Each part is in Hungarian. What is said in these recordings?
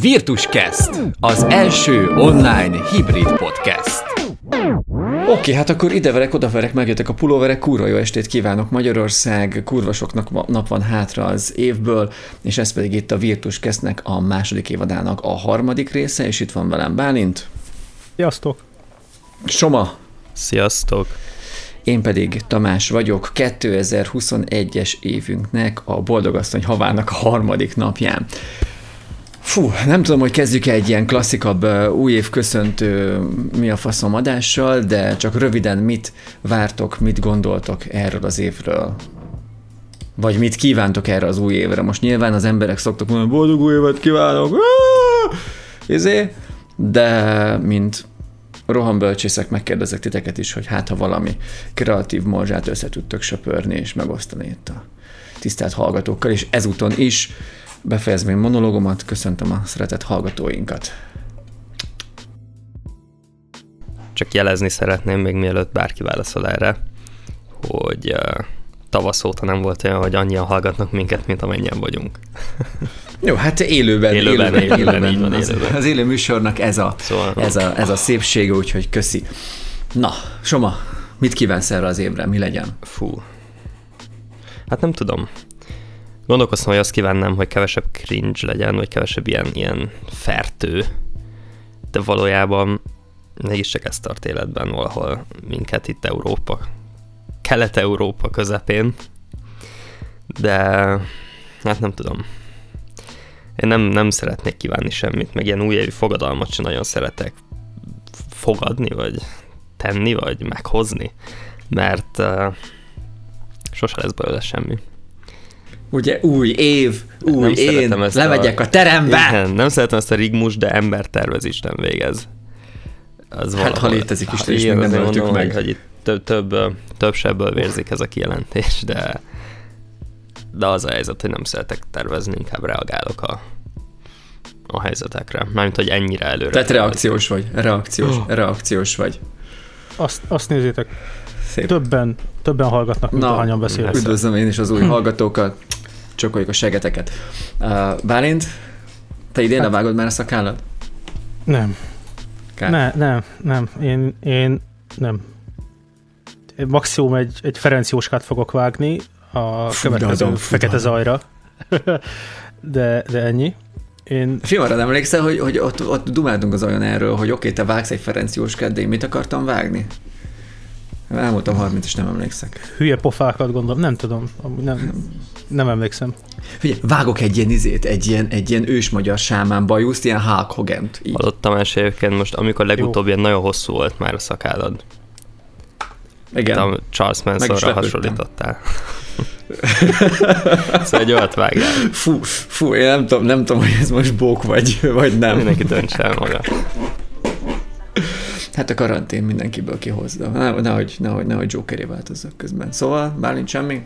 Virtuscast, az első online hibrid podcast. Oké, okay, hát akkor ideverek, odaverek, megjöttek a pulóverek, kurva jó estét kívánok Magyarország, kurva sok nap van hátra az évből, és ez pedig itt a Virtuscastnek a második évadának a harmadik része, és itt van velem Bálint. Sziasztok! Soma. Sziasztok! Én pedig Tamás vagyok, 2021-es évünknek a Boldogasszony havának a harmadik napján. Fú, nem tudom, hogy kezdjük egy ilyen klasszikabb új év köszöntő mi a faszom adással, de csak röviden mit vártok, mit gondoltok erről az évről? Vagy mit kívántok erre az új évre? Most nyilván az emberek szoktak mondani, boldog új évet kívánok, izé, de mint rohambölcsészek megkérdezek titeket is, hogy hát ha valami kreatív morzsát össze tudtok söpörni és megosztani itt a tisztelt hallgatókkal, és ezúton is befejezve én monológomat, köszöntöm a szeretett hallgatóinkat. Csak jelezni szeretném, még mielőtt bárki válaszol erre, hogy tavasz óta nem volt olyan, hogy annyian hallgatnak minket, mint amennyien vagyunk. Jó, hát élőben, élőben, élőben, élőben, élőben, így van, élőben. Az, az élő műsornak ez a, szóval, ez, a, ez a szépsége, úgyhogy köszi. Na, Soma, mit kívánsz erre az évre, mi legyen? Fú. Hát nem tudom. Gondolkoztam, hogy azt kívánnám, hogy kevesebb cringe legyen, vagy kevesebb ilyen, ilyen fertő, de valójában mégiscsak ez tart életben valahol minket itt Európa, Kelet-Európa közepén, de hát nem tudom. Én nem, nem szeretnék kívánni semmit, meg ilyen újévi fogadalmat sem nagyon szeretek fogadni, vagy tenni, vagy meghozni, mert uh, sose lesz belőle semmi. Ugye új év, új nem én, lemegyek a, a terembe! Igen, nem szeretem ezt a rigmus, de embertervezést nem végez. Az hát valahol, ha létezik is, és minden mondom, meg. Hogy itt több, több, több sebből vérzik ez a kijelentés, de, de az a helyzet, hogy nem szeretek tervezni, inkább reagálok a, a helyzetekre. Mármint, hogy ennyire előre. Tehát reakciós vagy, reakciós, oh. reakciós vagy. Azt, azt nézzétek, Szép. Többen, többen hallgatnak, mint Na, ahányan beszélnek. Üdvözlöm én is az új hallgatókat, csokoljuk a segeteket. Uh, Bálint, te idén hát, levágod már a szakállat? Nem. Kár. Ne, nem, nem. Én, én nem. Maximum egy, egy Ferenc Jóskát fogok vágni a Fú, következő fekete zajra. de, de ennyi. Én... Film, arra emlékszel, hogy, hogy ott, ott dumáltunk az olyan erről, hogy oké, okay, te vágsz egy Ferenc Jóskát, de én mit akartam vágni? Elmúltam 30, és nem emlékszek. Hülye pofákat gondolom, nem tudom, nem, nem emlékszem. Figyelj, vágok egy ilyen izét, egy ilyen, egy ilyen ősmagyar sámán bajuszt, ilyen Hulk Hogan-t. Hallottam egyébként most, amikor legutóbb ilyen nagyon hosszú volt már a szakállad. Igen. Tam Charles Mansonra hasonlítottál. szóval egy olyat vágjál. Fú, fú, én nem tudom, nem tudom, hogy ez most bók vagy, vagy nem. Mindenki döntse el maga. Hát a karantén mindenkiből kihozza. Nehogy, nehogy, nehogy, Jokeré változzak közben. Szóval, Bálint semmi?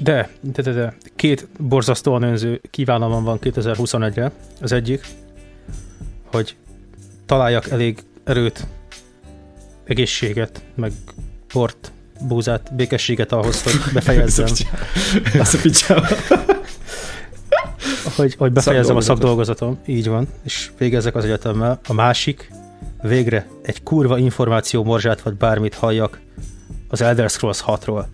De, de, de, de. Két borzasztóan önző kívánalom van 2021-re. Az egyik, hogy találjak elég erőt, egészséget, meg bort, búzát, békességet ahhoz, hogy befejezzem. Az a picsába. hogy, hogy befejezzem a szakdolgozatom, így van, és végezzek az egyetemmel. A másik, végre egy kurva információ morzsát vagy bármit halljak az Elder Scrolls 6-ról.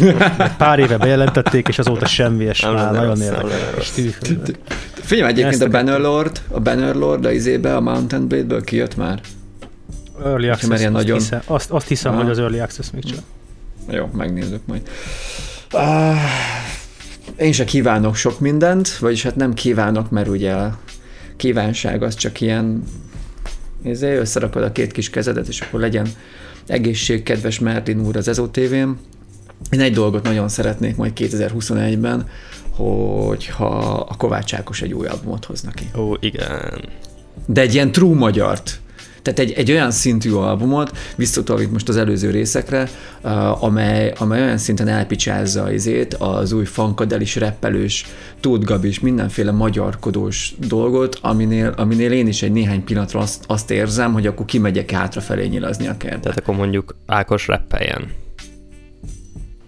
Mert, pár éve bejelentették, és azóta semmi, és már nagyon érdekes. Figyelj, egyébként a Bannerlord, a Bannerlord a izébe, a Mountain Blade-ből kijött már. Early Access, azt, nagyon... hiszem, azt, azt hiszem, ah. hogy az Early Access még csak. Jó, megnézzük majd. Uh, én se kívánok sok mindent, vagyis hát nem kívánok, mert ugye a kívánság az csak ilyen Nézzé, összerakod a két kis kezedet, és akkor legyen egészség, kedves Merlin úr az Ezo tv -n. Én egy dolgot nagyon szeretnék majd 2021-ben, hogyha a Kovács Ákos egy új albumot hoznak ki. Ó, igen. De egy ilyen true magyart. Tehát egy, egy olyan szintű albumot, visszatalít most az előző részekre, uh, amely, amely olyan szinten elpicsázza izét, az új fankadelis, reppelős, Tóth Gabis, mindenféle magyarkodós dolgot, aminél, aminél én is egy néhány pillanatra azt, azt érzem, hogy akkor kimegyek hátrafelé nyilazni a kertbe. Tehát akkor mondjuk Ákos reppeljen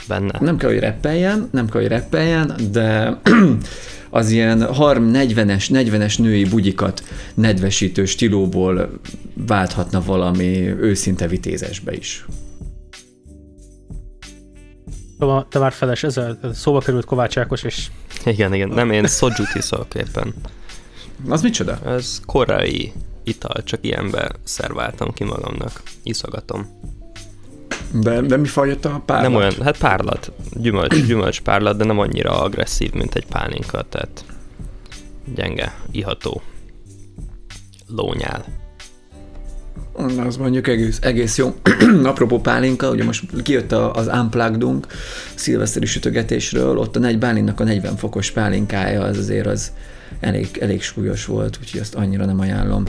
benne. Nem kell, hogy reppeljen, nem kell, hogy reppeljen, de az ilyen 40-es, 40-es női bugyikat nedvesítő stilóból válthatna valami őszinte vitézesbe is. Te már feles, ezzel szóba került Kovács Ákos, és... Igen, igen, nem, én soju iszok éppen. Az micsoda? Ez korai ital, csak ilyenbe szerváltam ki magamnak. Iszogatom. De, de mi fajta a párlat? Nem olyan, hát párlat, gyümölcs, gyümölcs párlat, de nem annyira agresszív, mint egy pálinka, tehát gyenge, iható, lónyál. Na, az mondjuk egész, egész jó. Apropó pálinka, ugye most kijött az unplugged szilveszteri sütögetésről, ott a egy Bálinnak a 40 fokos pálinkája, az azért az elég, elég súlyos volt, úgyhogy azt annyira nem ajánlom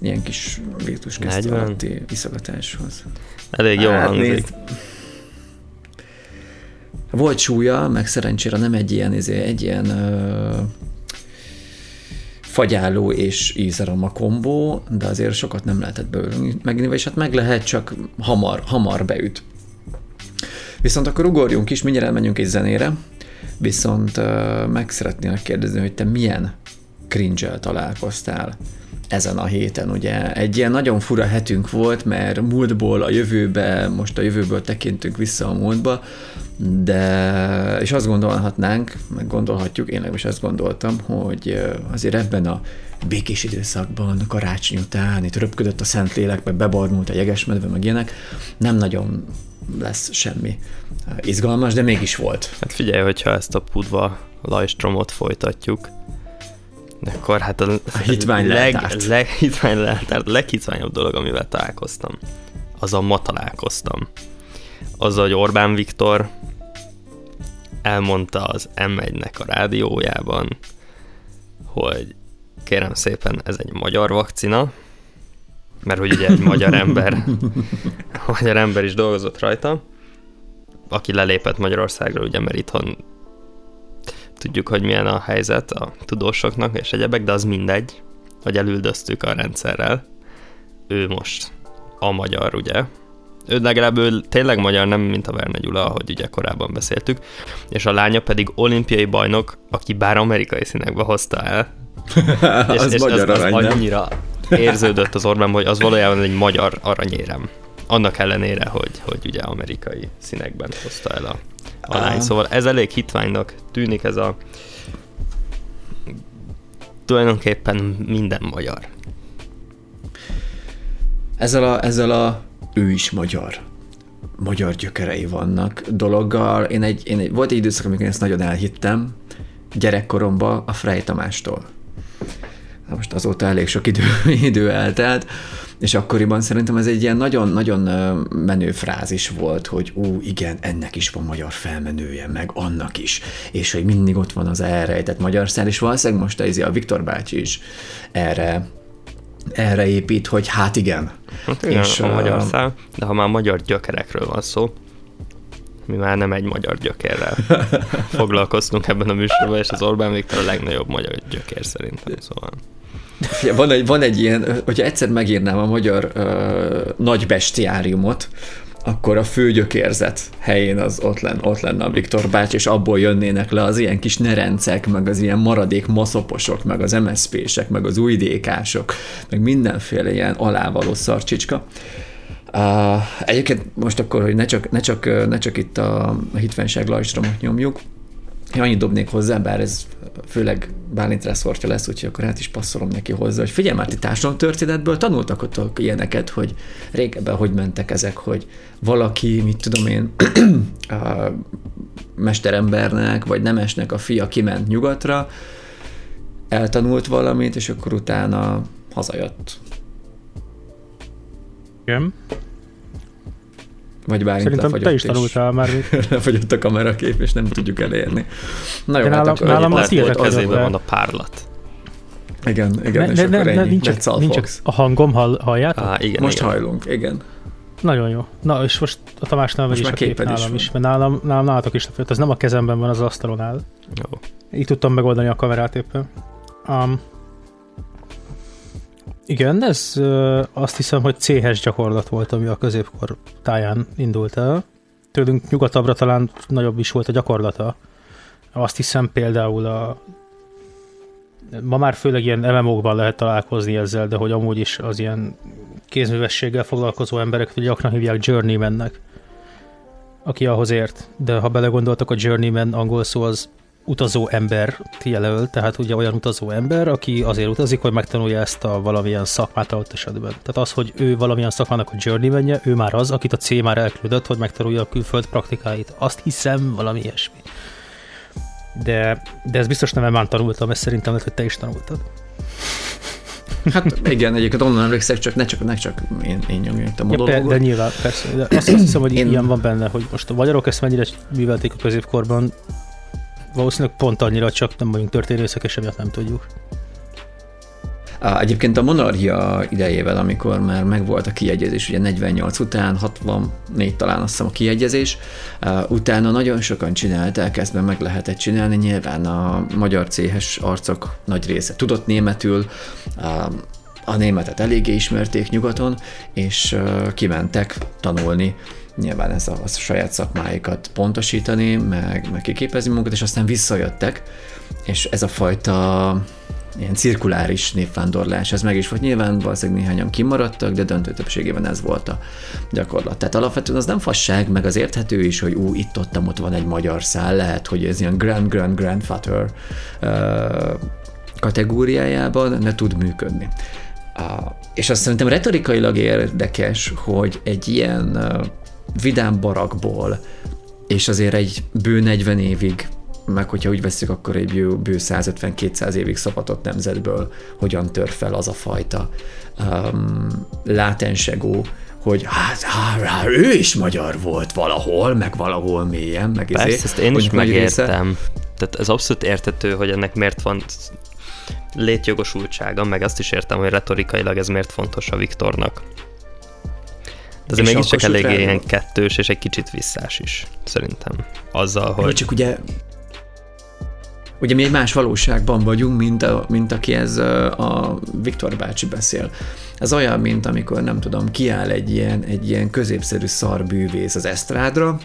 ilyen kis virtus alatti iszogatáshoz. Elég jó hát, hangzik. Nézd, volt súlya, meg szerencsére nem egy ilyen, izé, egy ilyen ö, fagyáló és ízaroma kombó, de azért sokat nem lehetett belőle megni, és hát meg lehet, csak hamar, hamar beüt. Viszont akkor ugorjunk is, mindjárt elmenjünk egy zenére, viszont ö, meg szeretnélek kérdezni, hogy te milyen cringe találkoztál ezen a héten, ugye. Egy ilyen nagyon fura hetünk volt, mert múltból a jövőbe, most a jövőből tekintünk vissza a múltba, de, és azt gondolhatnánk, meg gondolhatjuk, én is azt gondoltam, hogy azért ebben a békés időszakban, karácsony után, itt röpködött a Szentlélek, meg bebarmult a jegesmedve, meg ilyenek, nem nagyon lesz semmi izgalmas, de mégis volt. Hát figyelj, hogyha ezt a pudva lajstromot folytatjuk, akkor hát a, a hitvány leg, leg, hitvány leltárt, leghitványabb dolog, amivel találkoztam, az a ma találkoztam. Az, hogy Orbán Viktor elmondta az M1-nek a rádiójában, hogy kérem szépen, ez egy magyar vakcina, mert hogy ugye egy magyar ember, magyar ember is dolgozott rajta, aki lelépett Magyarországra, ugye, mert itthon tudjuk, hogy milyen a helyzet a tudósoknak és egyebek, de az mindegy, hogy elüldöztük a rendszerrel. Ő most a magyar, ugye? Ő legalább ő tényleg magyar, nem mint a Verne Gyula, ahogy ugye korábban beszéltük, és a lánya pedig olimpiai bajnok, aki bár amerikai színekbe hozta el. és, az és magyar az, az arany, annyira érződött az Orbán, hogy az valójában egy magyar aranyérem. Annak ellenére, hogy, hogy ugye amerikai színekben hozta el a a lány. Szóval ez elég hitványnak tűnik ez a tulajdonképpen minden magyar. Ezzel a, ezzel a ő is magyar magyar gyökerei vannak dologgal. Én egy, én egy, volt egy időszak, amikor én ezt nagyon elhittem, gyerekkoromban a Frey Tamástól. Most azóta elég sok idő, idő eltelt, és akkoriban szerintem ez egy ilyen nagyon-nagyon menő frázis volt, hogy ú, igen, ennek is van magyar felmenője, meg annak is, és hogy mindig ott van az elrejtett magyar szál, és valószínűleg most ez a Viktor bácsi is erre erre épít, hogy hát igen. Hát igen, és, a magyar szál, de ha már magyar gyökerekről van szó, mi már nem egy magyar gyökérrel foglalkoztunk ebben a műsorban, és az Orbán Viktor a legnagyobb magyar gyökér szerintem, szóval. Van egy, van egy ilyen, hogyha egyszer megírnám a magyar uh, nagy bestiáriumot, akkor a főgyökérzet helyén az ott lenne, ott lenne a Viktor bács, és abból jönnének le az ilyen kis nerencek, meg az ilyen maradék maszoposok, meg az MSZP-sek, meg az újdékások, meg mindenféle ilyen alávaló szarcsicska. Uh, egyébként most akkor, hogy ne csak, ne csak, ne csak itt a hitvenség lajstromot nyomjuk, én annyit dobnék hozzá, bár ez főleg Bálint reszortja lesz, úgyhogy akkor hát is passzolom neki hozzá, hogy figyelj már, ti társadalomtörténetből tanultak ott ilyeneket, hogy régebben hogy mentek ezek, hogy valaki, mit tudom én, a mesterembernek, vagy nemesnek a fia kiment nyugatra, eltanult valamit, és akkor utána hazajött. Igen. Vagy bár Szerintem te is tanultál már. lefagyott a kamerakép, és nem tudjuk elérni. Na jó, hát nálam, akkor nálam az volt van a párlat. Igen, igen, ne, és ne, akkor ne, ennyi. Nincs, nincs a hangom, hall, halljátok? Á, igen, most igen. hajlunk, igen. Nagyon jó. Na, és most a Tamásnál most is a kép nálam is, is, mert nálam, nálam nálatok is lefőtt. Az nem a kezemben van, az asztalon áll. Jó. Így tudtam megoldani a kamerát éppen. Um, igen, ez ö, azt hiszem, hogy céhes gyakorlat volt, ami a középkor táján indult el. Tőlünk nyugatabbra talán nagyobb is volt a gyakorlata. Azt hiszem például a ma már főleg ilyen MMO-kban lehet találkozni ezzel, de hogy amúgy is az ilyen kézművességgel foglalkozó emberek ugye gyakran hívják journeymannek, aki ahhoz ért. De ha belegondoltak, a journeyman angol szó az utazó ember jelöl, tehát ugye olyan utazó ember, aki azért utazik, hogy megtanulja ezt a valamilyen szakmát adott esetben. Tehát az, hogy ő valamilyen szakmának a journeyman ő már az, akit a C már elküldött, hogy megtanulja a külföld praktikáit. Azt hiszem, valami ilyesmi. De, de ez biztos nem már tanultam, ezt szerintem lehet, hogy te is tanultad. Hát igen, egyébként onnan emlékszek, csak ne csak, ne csak én, én nyomjam a ja, De nyilván, persze. De azt, azt hiszem, hogy én... ilyen van benne, hogy most a magyarok ezt mennyire művelték a középkorban, valószínűleg pont annyira, csak nem vagyunk történészek, és emiatt nem tudjuk. Egyébként a monarchia idejével, amikor már megvolt a kiegyezés, ugye 48 után, 64 talán azt hiszem a kiegyezés, utána nagyon sokan csinálták, ezt meg lehetett csinálni, nyilván a magyar céhes arcok nagy része tudott németül, a németet eléggé ismerték nyugaton, és kimentek tanulni nyilván ez a, a saját szakmáikat pontosítani, meg, meg kiképezni magukat, és aztán visszajöttek, és ez a fajta ilyen cirkuláris népvándorlás, ez meg is volt. Nyilván valószínűleg néhányan kimaradtak, de döntő többségében ez volt a gyakorlat. Tehát alapvetően az nem fasság, meg az érthető is, hogy ú, itt ott, ott van egy magyar szál, lehet, hogy ez ilyen grand, grand, grandfather uh, kategóriájában ne tud működni. Uh, és azt szerintem retorikailag érdekes, hogy egy ilyen uh, vidám barakból, és azért egy bő 40 évig meg hogyha úgy veszük, akkor egy bő, bő 150-200 évig szapatott nemzetből hogyan tör fel az a fajta um, látensegó, hogy hát, hát, hát ő is magyar volt valahol, meg valahol mélyen, meg Persze, ezért, ezt én is megértem. Része. Tehát ez abszolút értető, hogy ennek miért van létjogosultsága, meg azt is értem, hogy retorikailag ez miért fontos a Viktornak. De azért mégiscsak eléggé ilyen kettős, és egy kicsit visszás is, szerintem. Azzal, hogy... Csak ugye Ugye mi egy más valóságban vagyunk, mint, a, mint aki ez a Viktor bácsi beszél. Ez olyan, mint amikor nem tudom, kiáll egy ilyen, egy ilyen középszerű szarbűvész az esztrádra,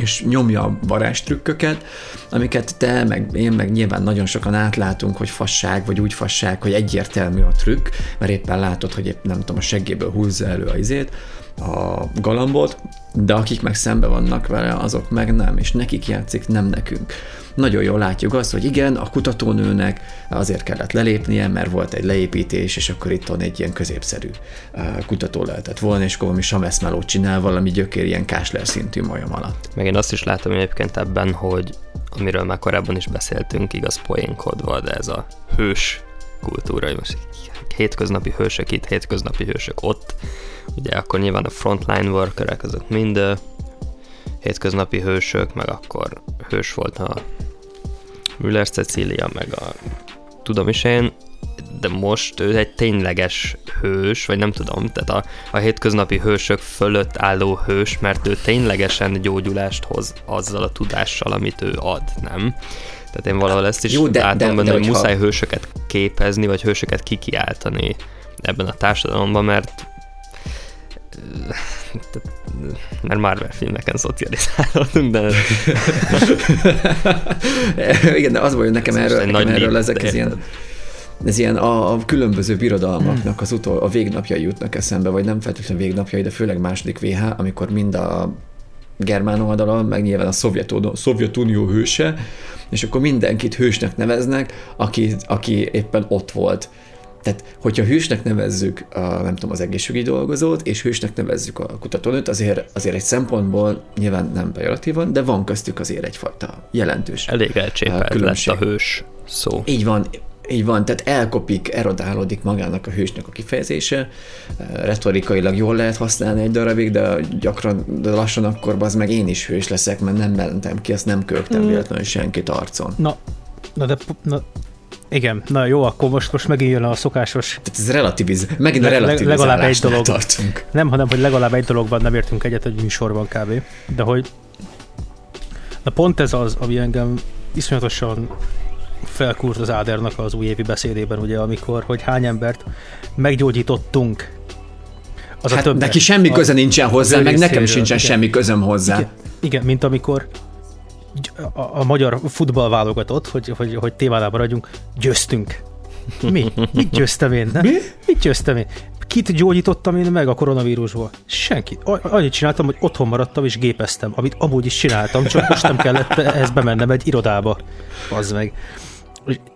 és nyomja a varázstrükköket, amiket te, meg én, meg nyilván nagyon sokan átlátunk, hogy fasság, vagy úgy fasság, hogy egyértelmű a trükk, mert éppen látod, hogy épp nem tudom, a seggéből húzza elő a izét, a galambot, de akik meg szembe vannak vele, azok meg nem, és nekik játszik, nem nekünk nagyon jól látjuk azt, hogy igen, a kutatónőnek azért kellett lelépnie, mert volt egy leépítés, és akkor itt van egy ilyen középszerű kutató lehetett volna, és akkor valami sameszmelót csinál valami gyökér ilyen kásler szintű majom alatt. Meg én azt is látom egyébként ebben, hogy amiről már korábban is beszéltünk, igaz poénkodva, de ez a hős kultúra, hogy most hétköznapi hősök itt, hétköznapi hősök ott, ugye akkor nyilván a frontline workerek azok mind hétköznapi hősök, meg akkor hős volt a Müller Cecília, meg a tudom is én, de most ő egy tényleges hős, vagy nem tudom, tehát a, a hétköznapi hősök fölött álló hős, mert ő ténylegesen gyógyulást hoz azzal a tudással, amit ő ad, nem? Tehát én valahol ezt is Jó, de, látom de, benne, de, hogy muszáj hősöket képezni, vagy hősöket kikiáltani ebben a társadalomban, mert mert Marvel filmeken szocializálódunk, de... Igen, de az hogy nekem erről, nekem erről ezek az ilyen, ez ilyen a, a különböző birodalmaknak az utol, a végnapjai jutnak eszembe, vagy nem feltétlenül végnapjai, de főleg második VH, amikor mind a germán oldalon, meg nyilván a Szovjetunió, hőse, és akkor mindenkit hősnek neveznek, aki, aki éppen ott volt. Tehát, hogyha hősnek nevezzük a, nem tudom, az egészségügyi dolgozót, és hősnek nevezzük a kutatónőt, azért, azért egy szempontból nyilván nem pejoratívan, de van köztük azért egyfajta jelentős Elég elcsépelt lett a hős szó. Így van, így van, tehát elkopik, erodálódik magának a hősnek a kifejezése, retorikailag jól lehet használni egy darabig, de gyakran, de lassan akkor az meg én is hős leszek, mert nem mentem ki, azt nem költem mm. véletlenül senkit arcon. Na, na de na, igen, na jó, akkor most, most megint jön a szokásos... Tehát ez relativiz, megint a relativizálásnál legalább egy dolog, tartunk. Nem, hanem, hogy legalább egy dologban nem értünk egyet egy műsorban kb. De hogy na pont ez az, ami engem iszonyatosan felkúrt az Ádernak az újévi beszédében, ugye, amikor, hogy hány embert meggyógyítottunk. Az hát a több, neki semmi köze nincsen hozzá, meg nekem sincsen semmi közöm hozzá. Igen, igen, mint amikor a, a magyar futball válogatott, hogy, hogy, hogy témánál maradjunk, győztünk. Mi? Mit győztem én? Ne? Mi? Mit győztem én? Kit gyógyítottam én meg a koronavírusból? Senkit. Annyit csináltam, hogy otthon maradtam és gépeztem, amit amúgy is csináltam, csak most nem kellett ehhez bemennem egy irodába. Az meg.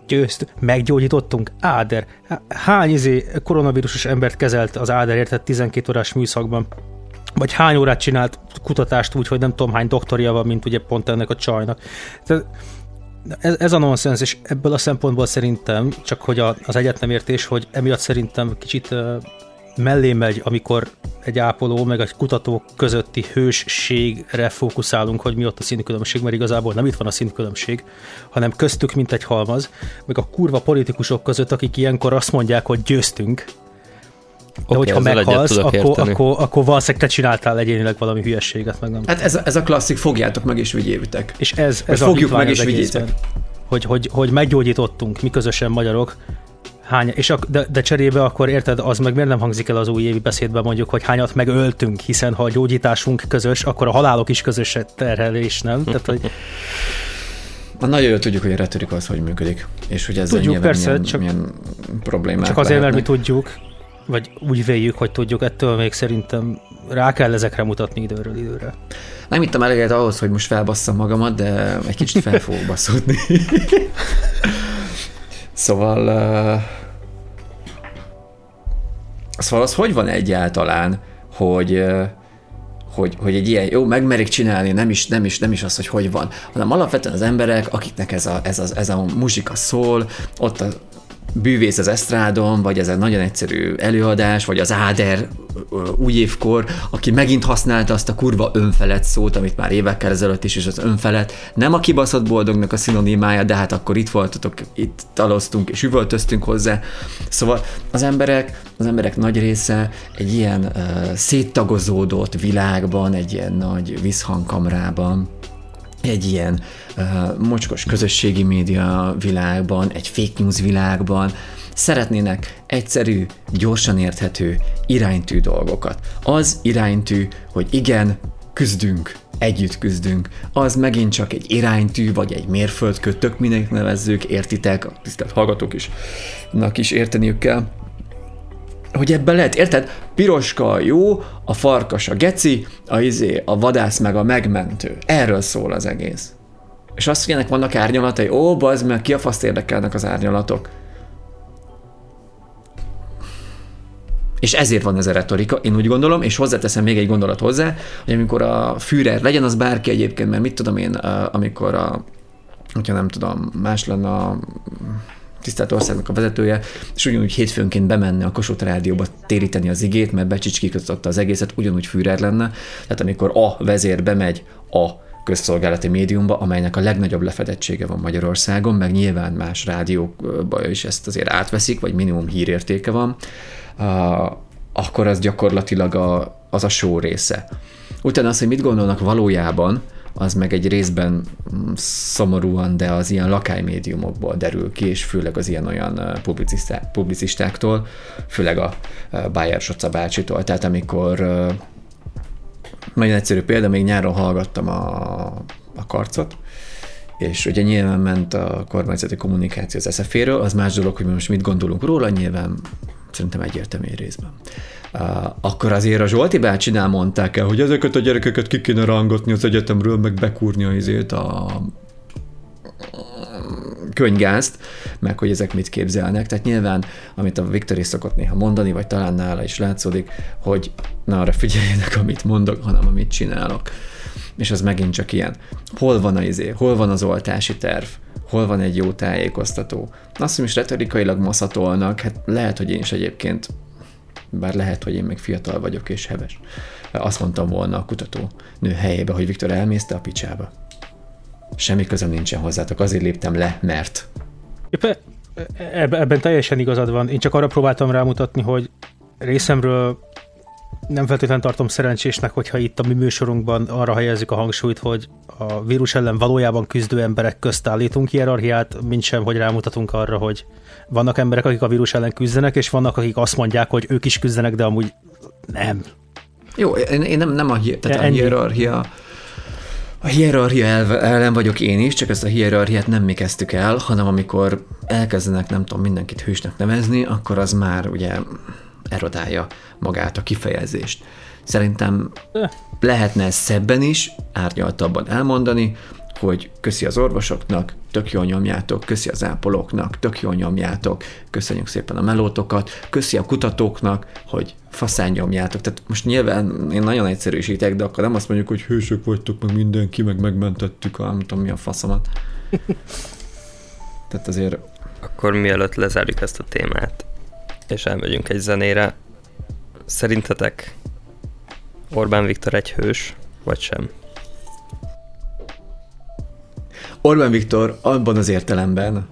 Győzt, meggyógyítottunk. Áder. Hány izé koronavírusos embert kezelt az Áder értett 12 órás műszakban? Vagy hány órát csinált kutatást úgy, hogy nem tudom hány doktoria van, mint ugye pont ennek a csajnak. Tehát ez, ez a nonsens, és ebből a szempontból szerintem, csak hogy a, az egyetnemértés, hogy emiatt szerintem kicsit mellé megy, amikor egy ápoló meg egy kutató közötti hősségre fókuszálunk, hogy mi ott a színkülönbség, mert igazából nem itt van a színkülönbség, hanem köztük, mint egy halmaz, meg a kurva politikusok között, akik ilyenkor azt mondják, hogy győztünk, de okay, hogyha meghalsz, akkor, akkor, akkor valószínűleg te csináltál egyénileg valami hülyességet, meg nem. Hát ez, ez a klasszik, fogjátok meg és vigyétek. És ez, ez a fogjuk meg és vigyétek. Hogy, hogy, hogy meggyógyítottunk mi közösen magyarok, hány, és a, de, de cserébe akkor érted, az meg miért nem hangzik el az új évi beszédben mondjuk, hogy hányat megöltünk, hiszen ha a gyógyításunk közös, akkor a halálok is közös terhelés, nem? Tehát, hogy... Na, nagyon jól tudjuk, hogy a retorika az hogy működik, és hogy ez tudjuk, persze, milyen, csak, milyen problémák Csak azért, lehetnek. mert mi tudjuk, vagy úgy véljük, hogy tudjuk, ettől még szerintem rá kell ezekre mutatni időről időre. Nem ittam eleget ahhoz, hogy most felbasszam magamat, de egy kicsit fel fogok baszódni. szóval... Uh, szóval az hogy van egyáltalán, hogy hogy, hogy egy ilyen, jó, megmerik csinálni, nem is, nem is, nem is az, hogy hogy van, hanem alapvetően az emberek, akiknek ez a, ez a, ez a muzsika szól, ott a bűvész az esztrádon, vagy ez egy nagyon egyszerű előadás, vagy az Áder új évkor, aki megint használta azt a kurva önfelett szót, amit már évekkel ezelőtt is, és az önfelett nem a kibaszott boldognak a szinonimája, de hát akkor itt voltatok, itt taloztunk és üvöltöztünk hozzá. Szóval az emberek, az emberek nagy része egy ilyen uh, széttagozódott világban, egy ilyen nagy visszhangkamrában, egy ilyen mocskos közösségi média világban, egy fake news világban szeretnének egyszerű, gyorsan érthető, iránytű dolgokat. Az iránytű, hogy igen, küzdünk, együtt küzdünk, az megint csak egy iránytű, vagy egy mérföldkő, tök mindenki nevezzük, értitek, a tisztelt hallgatók is, is érteniük kell, hogy ebben lehet, érted? Piroska a jó, a farkas a geci, a izé, a vadász meg a megmentő. Erről szól az egész. És azt, hogy ennek vannak árnyalatai, ó, bazd meg, ki a faszt érdekelnek az árnyalatok. És ezért van ez a retorika, én úgy gondolom, és hozzáteszem még egy gondolat hozzá, hogy amikor a Führer, legyen az bárki egyébként, mert mit tudom én, amikor a, hogyha nem tudom, más lenne a tisztelt országnak a vezetője, és ugyanúgy hétfőnként bemenne a Kossuth Rádióba téríteni az igét, mert becsicskékoztatta az egészet, ugyanúgy Führer lenne. Tehát amikor a vezér bemegy a közszolgálati médiumba, amelynek a legnagyobb lefedettsége van Magyarországon, meg nyilván más rádiókban is ezt azért átveszik, vagy minimum hírértéke van, akkor az gyakorlatilag a, az a show része. Utána az, hogy mit gondolnak valójában, az meg egy részben mm, szomorúan, de az ilyen lakánymédiumokból derül ki, és főleg az ilyen olyan publicistáktól, főleg a Bayer Soca bácsitól. Tehát amikor nagyon egyszerű példa, még nyáron hallgattam a, a karcot, és ugye nyilván ment a kormányzati kommunikáció az SZF-ről, az más dolog, hogy most mit gondolunk róla, nyilván szerintem egyértelmű részben. Uh, akkor azért a Zsolti bácsinál mondták el, hogy ezeket a gyerekeket ki kéne rángatni az egyetemről, meg bekúrni a a könygázt, meg hogy ezek mit képzelnek. Tehát nyilván, amit a Viktor is szokott néha mondani, vagy talán nála is látszódik, hogy na arra figyeljenek, amit mondok, hanem amit csinálok. És az megint csak ilyen. Hol van az izé, hol van az oltási terv, hol van egy jó tájékoztató. Azt, hogy most retorikailag maszatolnak, hát lehet, hogy én is egyébként bár lehet, hogy én még fiatal vagyok és heves. Azt mondtam volna a kutató nő helyébe, hogy Viktor elmészte a picsába. Semmi közöm nincsen hozzátok, azért léptem le, mert... Éppen ebben teljesen igazad van. Én csak arra próbáltam rámutatni, hogy részemről nem feltétlenül tartom szerencsésnek, hogyha itt a mi műsorunkban arra helyezzük a hangsúlyt, hogy a vírus ellen valójában küzdő emberek közt állítunk hierarchiát, mint sem, hogy rámutatunk arra, hogy vannak emberek, akik a vírus ellen küzdenek, és vannak, akik azt mondják, hogy ők is küzdenek, de amúgy nem. Jó, én, én nem, nem a, tehát a hierarchia A hierarchia ellen vagyok én is, csak ezt a hierarchiát nem mi kezdtük el, hanem amikor elkezdenek, nem tudom, mindenkit hősnek nevezni, akkor az már ugye erodálja magát a kifejezést. Szerintem lehetne ezt szebben is, árnyaltabban elmondani, hogy köszi az orvosoknak, tök jól nyomjátok, köszi az ápolóknak, tök jól nyomjátok, köszönjük szépen a melótokat, köszi a kutatóknak, hogy faszán nyomjátok. Tehát most nyilván én nagyon egyszerűsítek, de akkor nem azt mondjuk, hogy hősök vagytok, meg mindenki, meg megmentettük a nem tudom mi a faszomat. Tehát azért... Akkor mielőtt lezárjuk ezt a témát, és elmegyünk egy zenére, szerintetek Orbán Viktor egy hős, vagy sem? Orbán Viktor abban az értelemben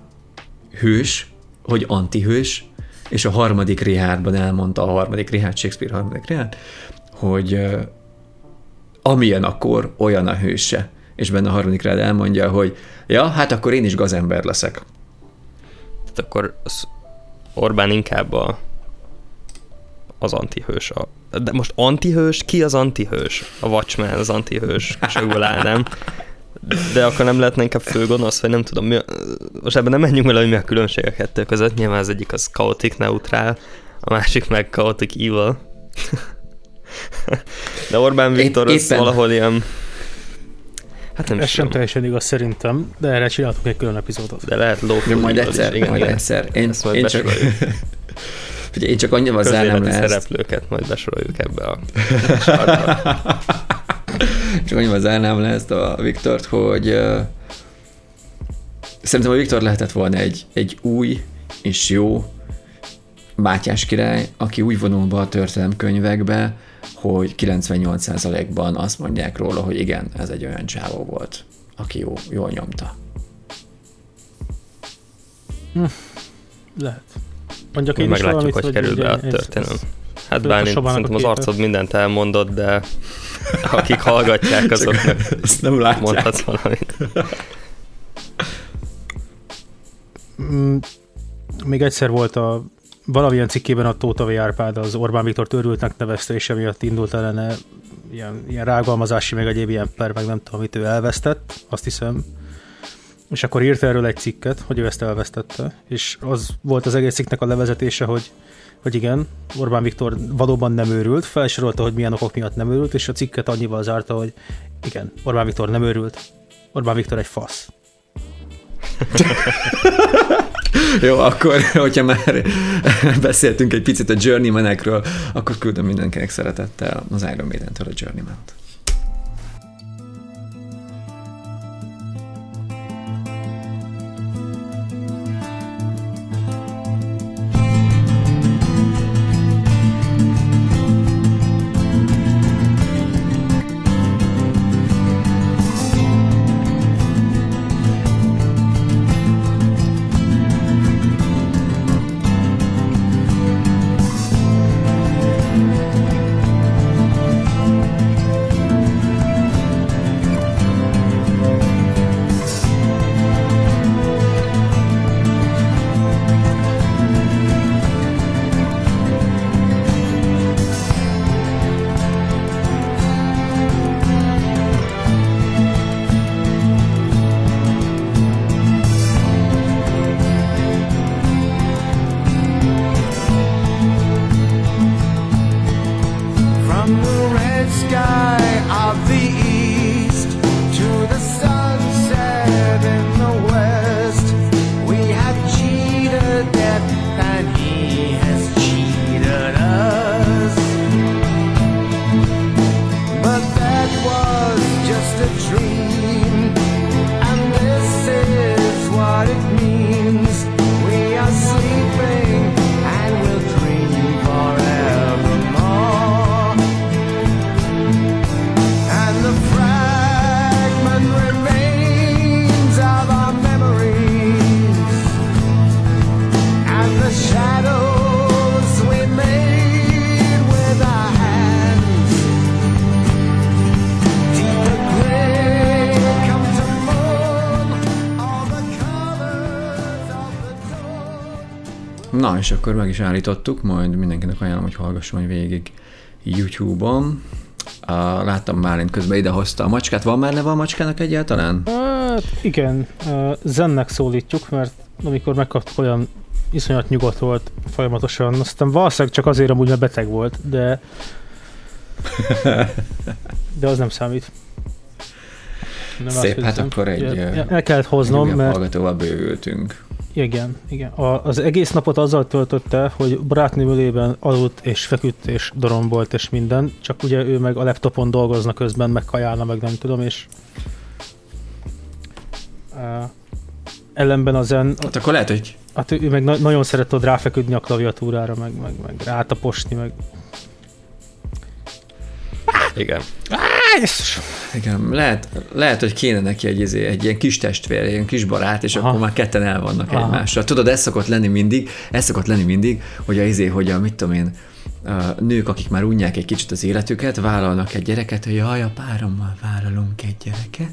hős, hogy antihős, és a harmadik Richardban elmondta, a harmadik Richard, Shakespeare harmadik Richard, hogy amilyen akkor, olyan a hőse. És benne a harmadik Richard elmondja, hogy ja, hát akkor én is gazember leszek. Tehát akkor az Orbán inkább a, az antihős. A, de most antihős, ki az antihős? A Watchmen az antihős, Sögül Ádám. De akkor nem lehetne inkább főgonosz, vagy nem tudom, mi a, most ebben nem menjünk vele, hogy mi a különbség a kettő között. Nyilván az egyik az chaotic neutral, a másik meg chaotic evil. De Orbán Viktor az éppen... valahol ilyen... Hát nem Ez sem teljesen igaz szerintem, de erre csináltuk egy külön epizódot. De lehet lófúl. Majd egyszer, igen, majd igen. egyszer. Én, Ezt majd én csak... Figyelj, én csak annyival zárnám le ezt. szereplőket majd besoroljuk ebbe a Csak annyival zárnám le ezt a Viktort, hogy uh, szerintem a Viktor lehetett volna egy, egy új és jó Mátyás király, aki úgy vonul be a történelemkönyvekbe, hogy 98%-ban azt mondják róla, hogy igen, ez egy olyan csávó volt, aki jó, jól nyomta. Hm, lehet. Mondjak én Meglátjuk, valamit, hogy kerül be a történelem. Hát Bálint, szerintem az arcod mindent elmondott, de akik hallgatják, azoknak ezt nem látják. mondhatsz valamit. Mm, még egyszer volt a valamilyen cikkében a Tóta V. Árpád az Orbán Viktor törültnek nevezte, és emiatt indult ellene ilyen, ilyen rágalmazási, meg egyéb ilyen per, meg nem tudom, amit ő elvesztett, azt hiszem. És akkor írt erről egy cikket, hogy ő ezt elvesztette, és az volt az egész cikknek a levezetése, hogy hogy igen, Orbán Viktor valóban nem őrült, felsorolta, hogy milyen okok miatt nem őrült, és a cikket annyival zárta, hogy igen, Orbán Viktor nem őrült, Orbán Viktor egy fasz. Jó, akkor, hogyha már beszéltünk egy picit a Journeymanekről, akkor küldöm mindenkinek szeretettel az Iron Maiden-től a Journeyman-t. És akkor meg is állítottuk, majd mindenkinek ajánlom, hogy hallgasson végig YouTube-on. A, láttam Málint közben idehozta a macskát. Van már neve a macskának egyáltalán? Hát igen, ö, Zennek szólítjuk, mert amikor megkaptuk olyan iszonyat nyugodt volt folyamatosan, aztán valószínűleg csak azért amúgy, mert beteg volt, de de az nem számít. Nem Szép, hát akkor egy, ö, El kellett hoznom, mert hallgatóval bővültünk. Igen, igen. A, az egész napot azzal töltötte, hogy barátnőm ölében aludt és feküdt és dorombolt és minden, csak ugye ő meg a laptopon dolgozna közben, meg kajálna, meg nem tudom, és uh, ellenben a zen, Hát akkor lehet, hogy hát ő, ő meg na- nagyon szeret ott ráfeküdni a klaviatúrára, meg, meg, meg rátaposni, meg Igen. Igen, lehet, lehet, hogy kéne neki egy, izé- egy ilyen kis testvér, egy ilyen kis barát, és Aha. akkor már ketten el vannak Aha. egymással. Tudod, ez szokott lenni mindig, ez szokott lenni mindig, hogy a izé, hogy a mit tudom én, a nők, akik már unják egy kicsit az életüket, vállalnak egy gyereket, hogy jaj, a párommal vállalunk egy gyereket.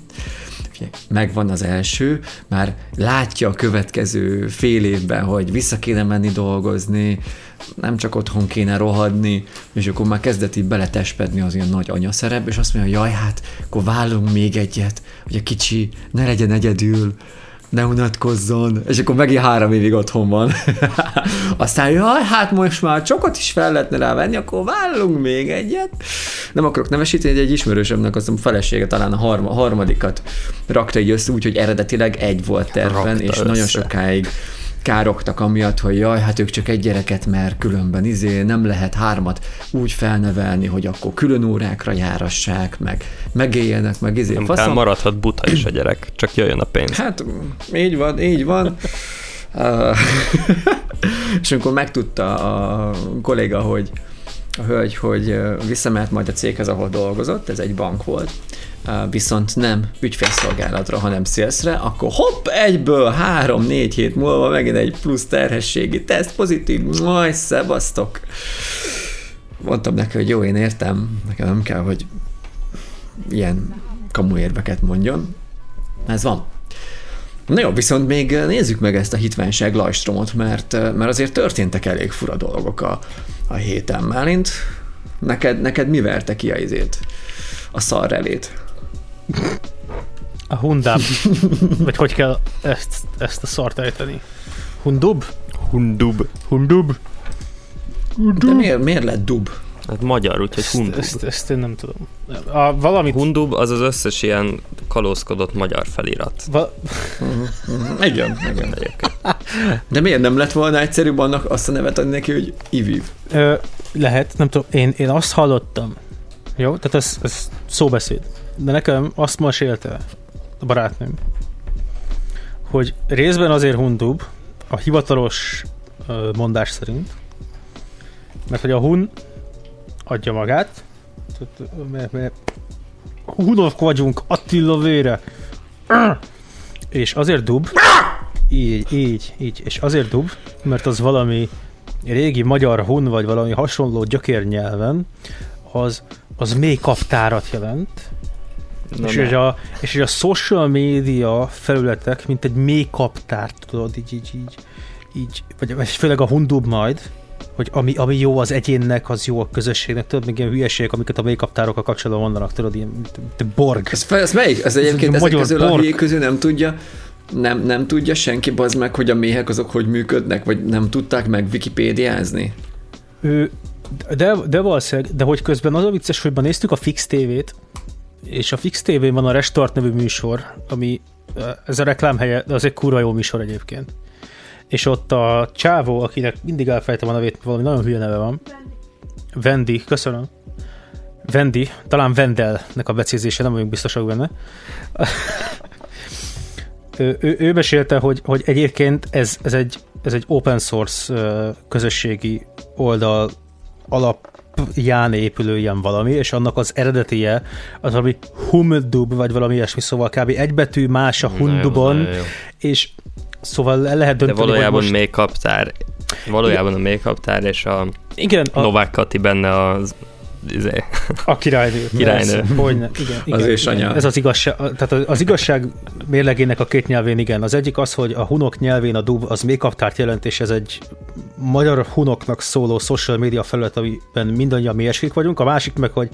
Megvan az első, már látja a következő fél évben, hogy vissza kéne menni dolgozni, nem csak otthon kéne rohadni, és akkor már kezdett így beletespedni az ilyen nagy anyaszerep, és azt mondja, jaj, hát akkor vállunk még egyet, hogy a kicsi ne legyen egyedül, ne unatkozzon, és akkor megint három évig otthon van. Aztán, jaj, hát most már csokot is fel lehetne rá venni, akkor vállunk még egyet. Nem akarok nevesíteni, egy ismerősömnek az a felesége talán a harma, harmadikat rakta így össze, úgyhogy eredetileg egy volt terven, Rakta és össze. nagyon sokáig károgtak amiatt, hogy jaj, hát ők csak egy gyereket, mert különben izé nem lehet hármat úgy felnevelni, hogy akkor külön órákra járassák, meg megéljenek, meg izé. Nem Faszom. maradhat buta is a gyerek, csak jöjjön a pénz. Hát, így van, így van. Uh, és amikor megtudta a kolléga, hogy a hölgy, hogy visszamehet majd a céghez, ahol dolgozott, ez egy bank volt, viszont nem ügyfélszolgálatra, hanem szélszre, akkor hopp, egyből három-négy hét múlva megint egy plusz terhességi teszt, pozitív, majd szebasztok. Mondtam neki, hogy jó, én értem, nekem nem kell, hogy ilyen kamuérveket mondjon. Ez van. Na jó, viszont még nézzük meg ezt a hitványság lajstromot, mert, mert azért történtek elég fura dolgok a, a héten. Málint, neked, neked mi verte ki a izét? A szarrelét? A hundám. Vagy hogy kell ezt, ezt a szart ejteni? Hundub? Hundub. Hundub? De miért, miért lett dub? Hát magyar, úgyhogy Ezt, hundub. ezt, ezt én nem tudom. A, valamit... Hundub az az összes ilyen kalózkodott magyar felirat. Va, Igen, igen. Egyébként. De miért nem lett volna egyszerűbb annak azt a nevet adni neki, hogy Iviv? Ö, lehet, nem tudom, én, én azt hallottam, jó, tehát ez, ez szóbeszéd, de nekem azt mesélte a barátnőm, hogy részben azért hundub, a hivatalos mondás szerint, mert hogy a hun adja magát, mert, mert hunok vagyunk, Attila vére, és azért dub, így, így, így, és azért dub, mert az valami régi magyar hun, vagy valami hasonló gyökérnyelven, az, az mély kaptárat jelent, Na és, hogy a, és hogy a social media felületek, mint egy mély kaptárt, tudod, így, így, így, így vagy, vagy főleg a hundub majd, hogy ami, ami jó az egyénnek, az jó a közösségnek, tudod, még ilyen hülyeségek, amiket a mély kaptárokkal kapcsolatban mondanak, tudod, ilyen mint borg. Ez, ez melyik? Ez egyébként egy ezek közül hülyék közül nem tudja, nem, nem tudja senki bazd meg, hogy a méhek azok hogy működnek, vagy nem tudták meg wikipédiázni? Ő, de, de valószínűleg, de hogy közben az a vicces, hogy néztük a Fix TV-t, és a Fix TV-n van a Restart nevű műsor, ami ö, ez a reklámhelye, de az egy kurva jó műsor egyébként. És ott a csávó, akinek mindig elfejtem a nevét, valami nagyon hülye neve van. Vendi, köszönöm. Vendi, talán Vendelnek a becézése, nem vagyok biztosak benne. ő, ő, ő mesélte, hogy, hogy egyébként ez, ez, egy, ez egy open source közösségi oldal alapján épülő ilyen valami, és annak az eredetie az valami humdub, vagy valami ilyesmi, szóval kb. egy betű más a hundubon, jó. és szóval el lehet De dönteni, valójában hogy most... még kaptár. Valójában a még kaptár és a Igen, a, Novák Kati benne az izé, a királynő. Királynő. Persze, Hogyne, igen, igen, Az igen. ősanya. Ez az igazság, tehát az- az igazság mérlegének a két nyelvén igen. Az egyik az, hogy a hunok nyelvén a dub az még kaptárt jelent, és ez egy magyar hunoknak szóló social media felület, amiben mindannyian mi vagyunk. A másik meg, hogy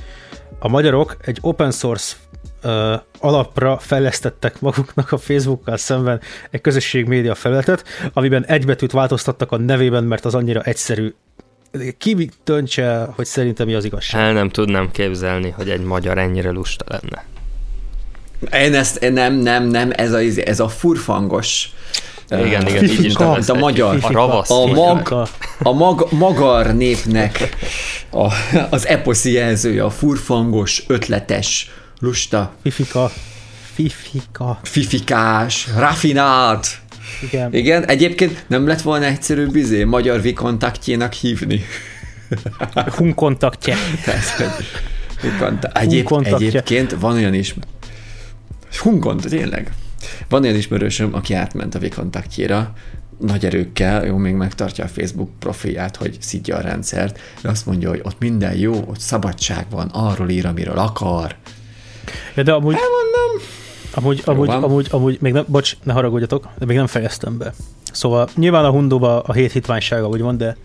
a magyarok egy open source uh, alapra fejlesztettek maguknak a Facebookkal szemben egy közösség média felületet, amiben egy betűt változtattak a nevében, mert az annyira egyszerű. Ki döntse, hogy szerintem mi az igazság? El nem tudnám képzelni, hogy egy magyar ennyire lusta lenne. Én ezt, nem, nem, nem, ez a, ez a furfangos igen, igen, így is a magyar, a ravasz. A, mag, a mag, magar népnek a, az eposzi jelzője, a furfangos, ötletes, lusta. Fifika. Fifika. Fifikás, rafinált. Igen. Igen, egyébként nem lett volna egyszerűbb izé, magyar vikontaktjénak hívni. Hunkontaktje. Egyéb, egyébként van olyan is. Hunkont, tényleg. Van olyan ismerősöm, aki átment a Vikontaktjéra, nagy erőkkel, jó, még megtartja a Facebook profilját, hogy szidja a rendszert, de azt mondja, hogy ott minden jó, ott szabadság van, arról ír, amiről akar. Ja, de amúgy... Elmondom. Amúgy, amúgy, amúgy, amúgy, még nem, bocs, ne haragudjatok, de még nem fejeztem be. Szóval nyilván a hundóba a hét hitványsága, úgy van, de,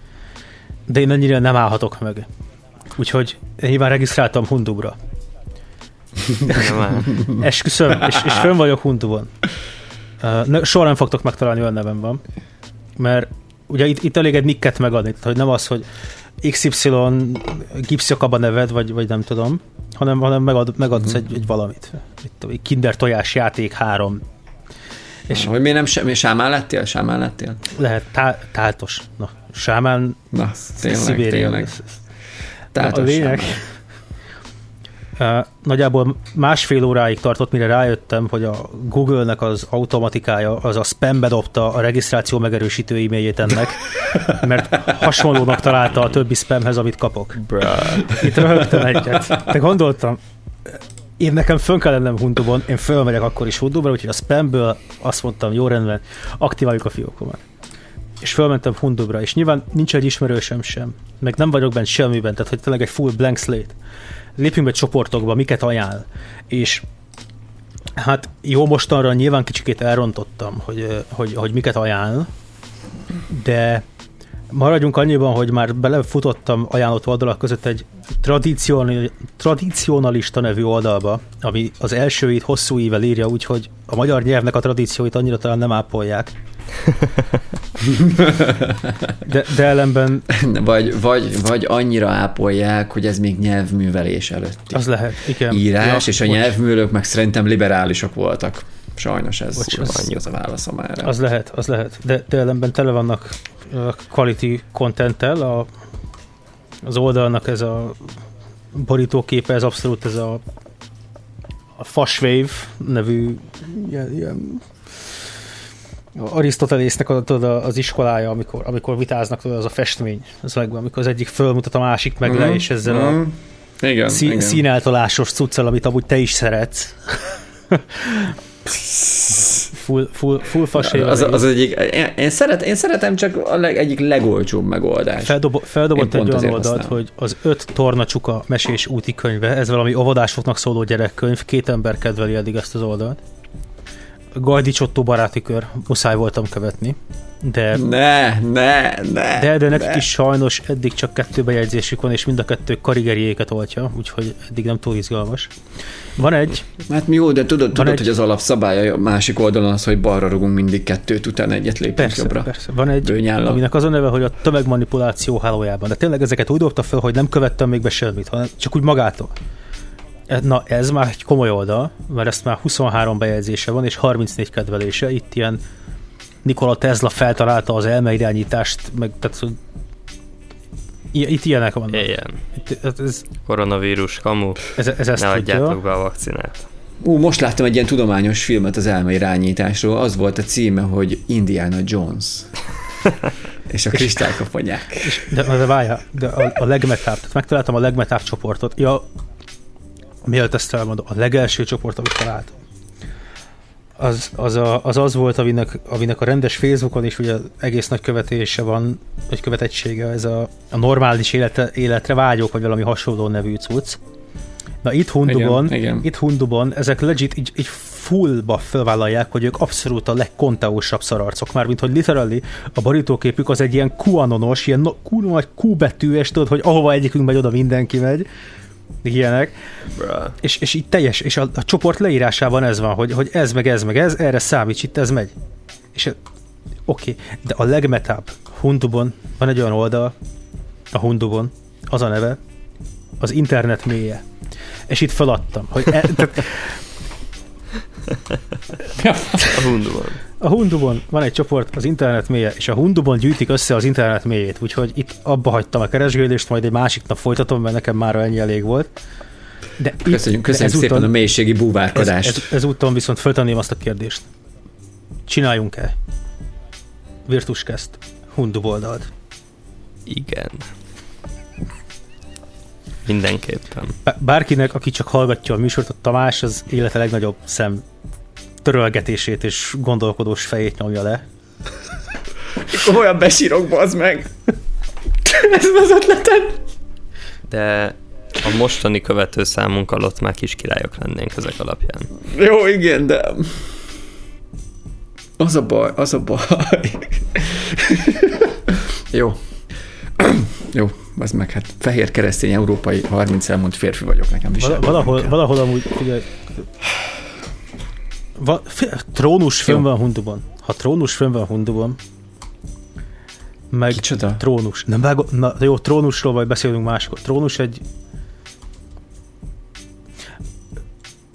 de én ennyire nem állhatok meg. Úgyhogy én nyilván regisztráltam hundubra. Esküszöm, és, és fönn vagyok Huntubon. Uh, soha nem fogtok megtalálni, olyan nevem van. Mert ugye itt, itt elég egy nicket megadni, tehát hogy nem az, hogy XY gipszjakab a neved, vagy, vagy nem tudom, hanem, hanem megad, megadsz mm-hmm. egy, egy valamit. Itt, kinder tojás játék három. És hogy miért nem semmi sámán lettél? Sámán lettél? Lehet, tá, táltos. Na, sámán, Na, tényleg, Szibéria. tényleg. Táltos a lényeg, sámán. Nagyjából másfél óráig tartott, mire rájöttem, hogy a Google-nek az automatikája az a spambe dobta a regisztráció megerősítő e-mailjét ennek, mert hasonlónak találta a többi spamhez, amit kapok. Bruh. Itt röhögtem egyet. De gondoltam, én nekem fönn kell lennem Huntubon, én fölmegyek akkor is Huntubra, úgyhogy a spamből azt mondtam, jó rendben, aktiváljuk a fiókomat. És fölmentem Huntubra, és nyilván nincs egy ismerősem sem, meg nem vagyok bent semmiben, tehát hogy tényleg egy full blank slate lépjünk be csoportokba, miket ajánl. És hát jó, mostanra nyilván kicsikét elrontottam, hogy, hogy, hogy miket ajánl, de maradjunk annyiban, hogy már belefutottam ajánlott oldalak között egy tradicionalista nevű oldalba, ami az elsőit hosszú éve írja, úgyhogy a magyar nyelvnek a tradícióit annyira talán nem ápolják. De, de ellenben... Vagy, vagy, vagy annyira ápolják, hogy ez még nyelvművelés előtt. Az lehet, igen. Írás, ja, és a bocs. nyelvművelők meg szerintem liberálisok voltak. Sajnos ez bocs, az, az a válaszom erre. Az lehet, az lehet. De, de ellenben tele vannak quality contenttel, a, az oldalnak ez a borítóképe, ez abszolút ez a, a Fashwave nevű ilyen, ilyen Arisztotelésznek tudod, az iskolája, amikor, amikor vitáznak, tudod, az a festmény, az megvan, amikor az egyik fölmutat a másik meg mm, le, és ezzel mm, a mhm. igen, szí- igen. színeltolásos cuccal, amit amúgy te is szeretsz. full, full, full faséva. Az, az egyik, én, én, szeret, én szeretem csak a leg, egyik legolcsóbb megoldás. Feldobo, feldobott egy olyan oldalt, hogy az öt tornacsuka mesés úti könyve, ez valami óvodásoknak szóló gyerekkönyv, két ember kedveli eddig ezt az oldalt. Gajdi Csottó baráti kör, muszáj voltam követni. De, ne, ne, ne. De, de nekik is sajnos eddig csak kettő bejegyzésük van, és mind a kettő karigeriéket oltja, úgyhogy eddig nem túl izgalmas. Van egy... Hát mi jó, de tudod, tudod egy, hogy az alapszabálya a másik oldalon az, hogy balra rugunk mindig kettőt, utána egyet lépünk persze, jobbra. Persze, van egy, Bőnyállal. aminek az a neve, hogy a tömegmanipuláció hálójában. De tényleg ezeket úgy dobta fel, hogy nem követtem még be semmit, hanem csak úgy magától. Na, ez már egy komoly oldal, mert ezt már 23 bejegyzése van, és 34 kedvelése. Itt ilyen Nikola Tesla feltalálta az elmeirányítást, meg tehát itt ilyenek vannak. Ilyen. Itt, ez, Koronavírus, kamu. Ez, ez ezt ne adjátok be a vakcinát. Ú, most láttam egy ilyen tudományos filmet az elmeirányításról, az volt a címe, hogy Indiana Jones. és a kristálykaponyák. De, de várjál, de a, a legmetább, tehát megtaláltam a legmetább csoportot. Ja, mielőtt ezt elmondom, a legelső csoport, amit találtam, az az, a, az, az volt, aminek, aminek a rendes Facebookon is ugye egész nagy követése van, vagy követegysége, ez a, a normális élete, életre vágyok, vagy valami hasonló nevű cucc. Na itt Hundubon, igen, igen. itt Hundubon ezek legit így, így fullba felvállalják, hogy ők abszolút a legkonteósabb szararcok, mármint hogy literally a borítóképük az egy ilyen QAnonos, ilyen no, Q nagy Q betű, és tudod, hogy ahova egyikünk megy, oda mindenki megy ilyenek, Bruh. és, és így teljes, és a, a csoport leírásában ez van, hogy, hogy ez meg ez meg ez, erre számíts, itt ez megy. És oké, okay. de a legmetább Hundubon van egy olyan oldal, a Hundubon, az a neve, az internet mélye. És itt feladtam, hogy e, tehát A hunduban. A Hundubon van egy csoport, az internet mélye, és a Hundubon gyűjtik össze az internet mélyét, úgyhogy itt abba hagytam a keresgélést, majd egy másik nap folytatom, mert nekem már ennyi elég volt. De itt- Köszönjük, de köszönjük ezúton- szépen a mélységi ez, búvárkodást. ez, ezúton viszont föltenném azt a kérdést. Csináljunk-e Virtuscast Hundub oldalt? Igen. Mindenképpen. Bá- Bárkinek, aki csak hallgatja a műsort, a Tamás az élete legnagyobb szem törölgetését és gondolkodós fejét nyomja le. Olyan besírok, bazd meg! Ez az ötletem! De a mostani követő számunk alatt már kis királyok lennénk ezek alapján. Jó, igen, de... Az a baj, az a baj. Jó. Jó, az meg hát fehér keresztény európai 30 elmúlt férfi vagyok, nekem is. Val- valahol, valahol amúgy, figyelj, va, fi, trónus fönn van Hundubon. Ha trónus fönn van Hundubon, meg Kicsoda? trónus. Nem vágom, na jó, trónusról majd beszélünk máskor. Trónus egy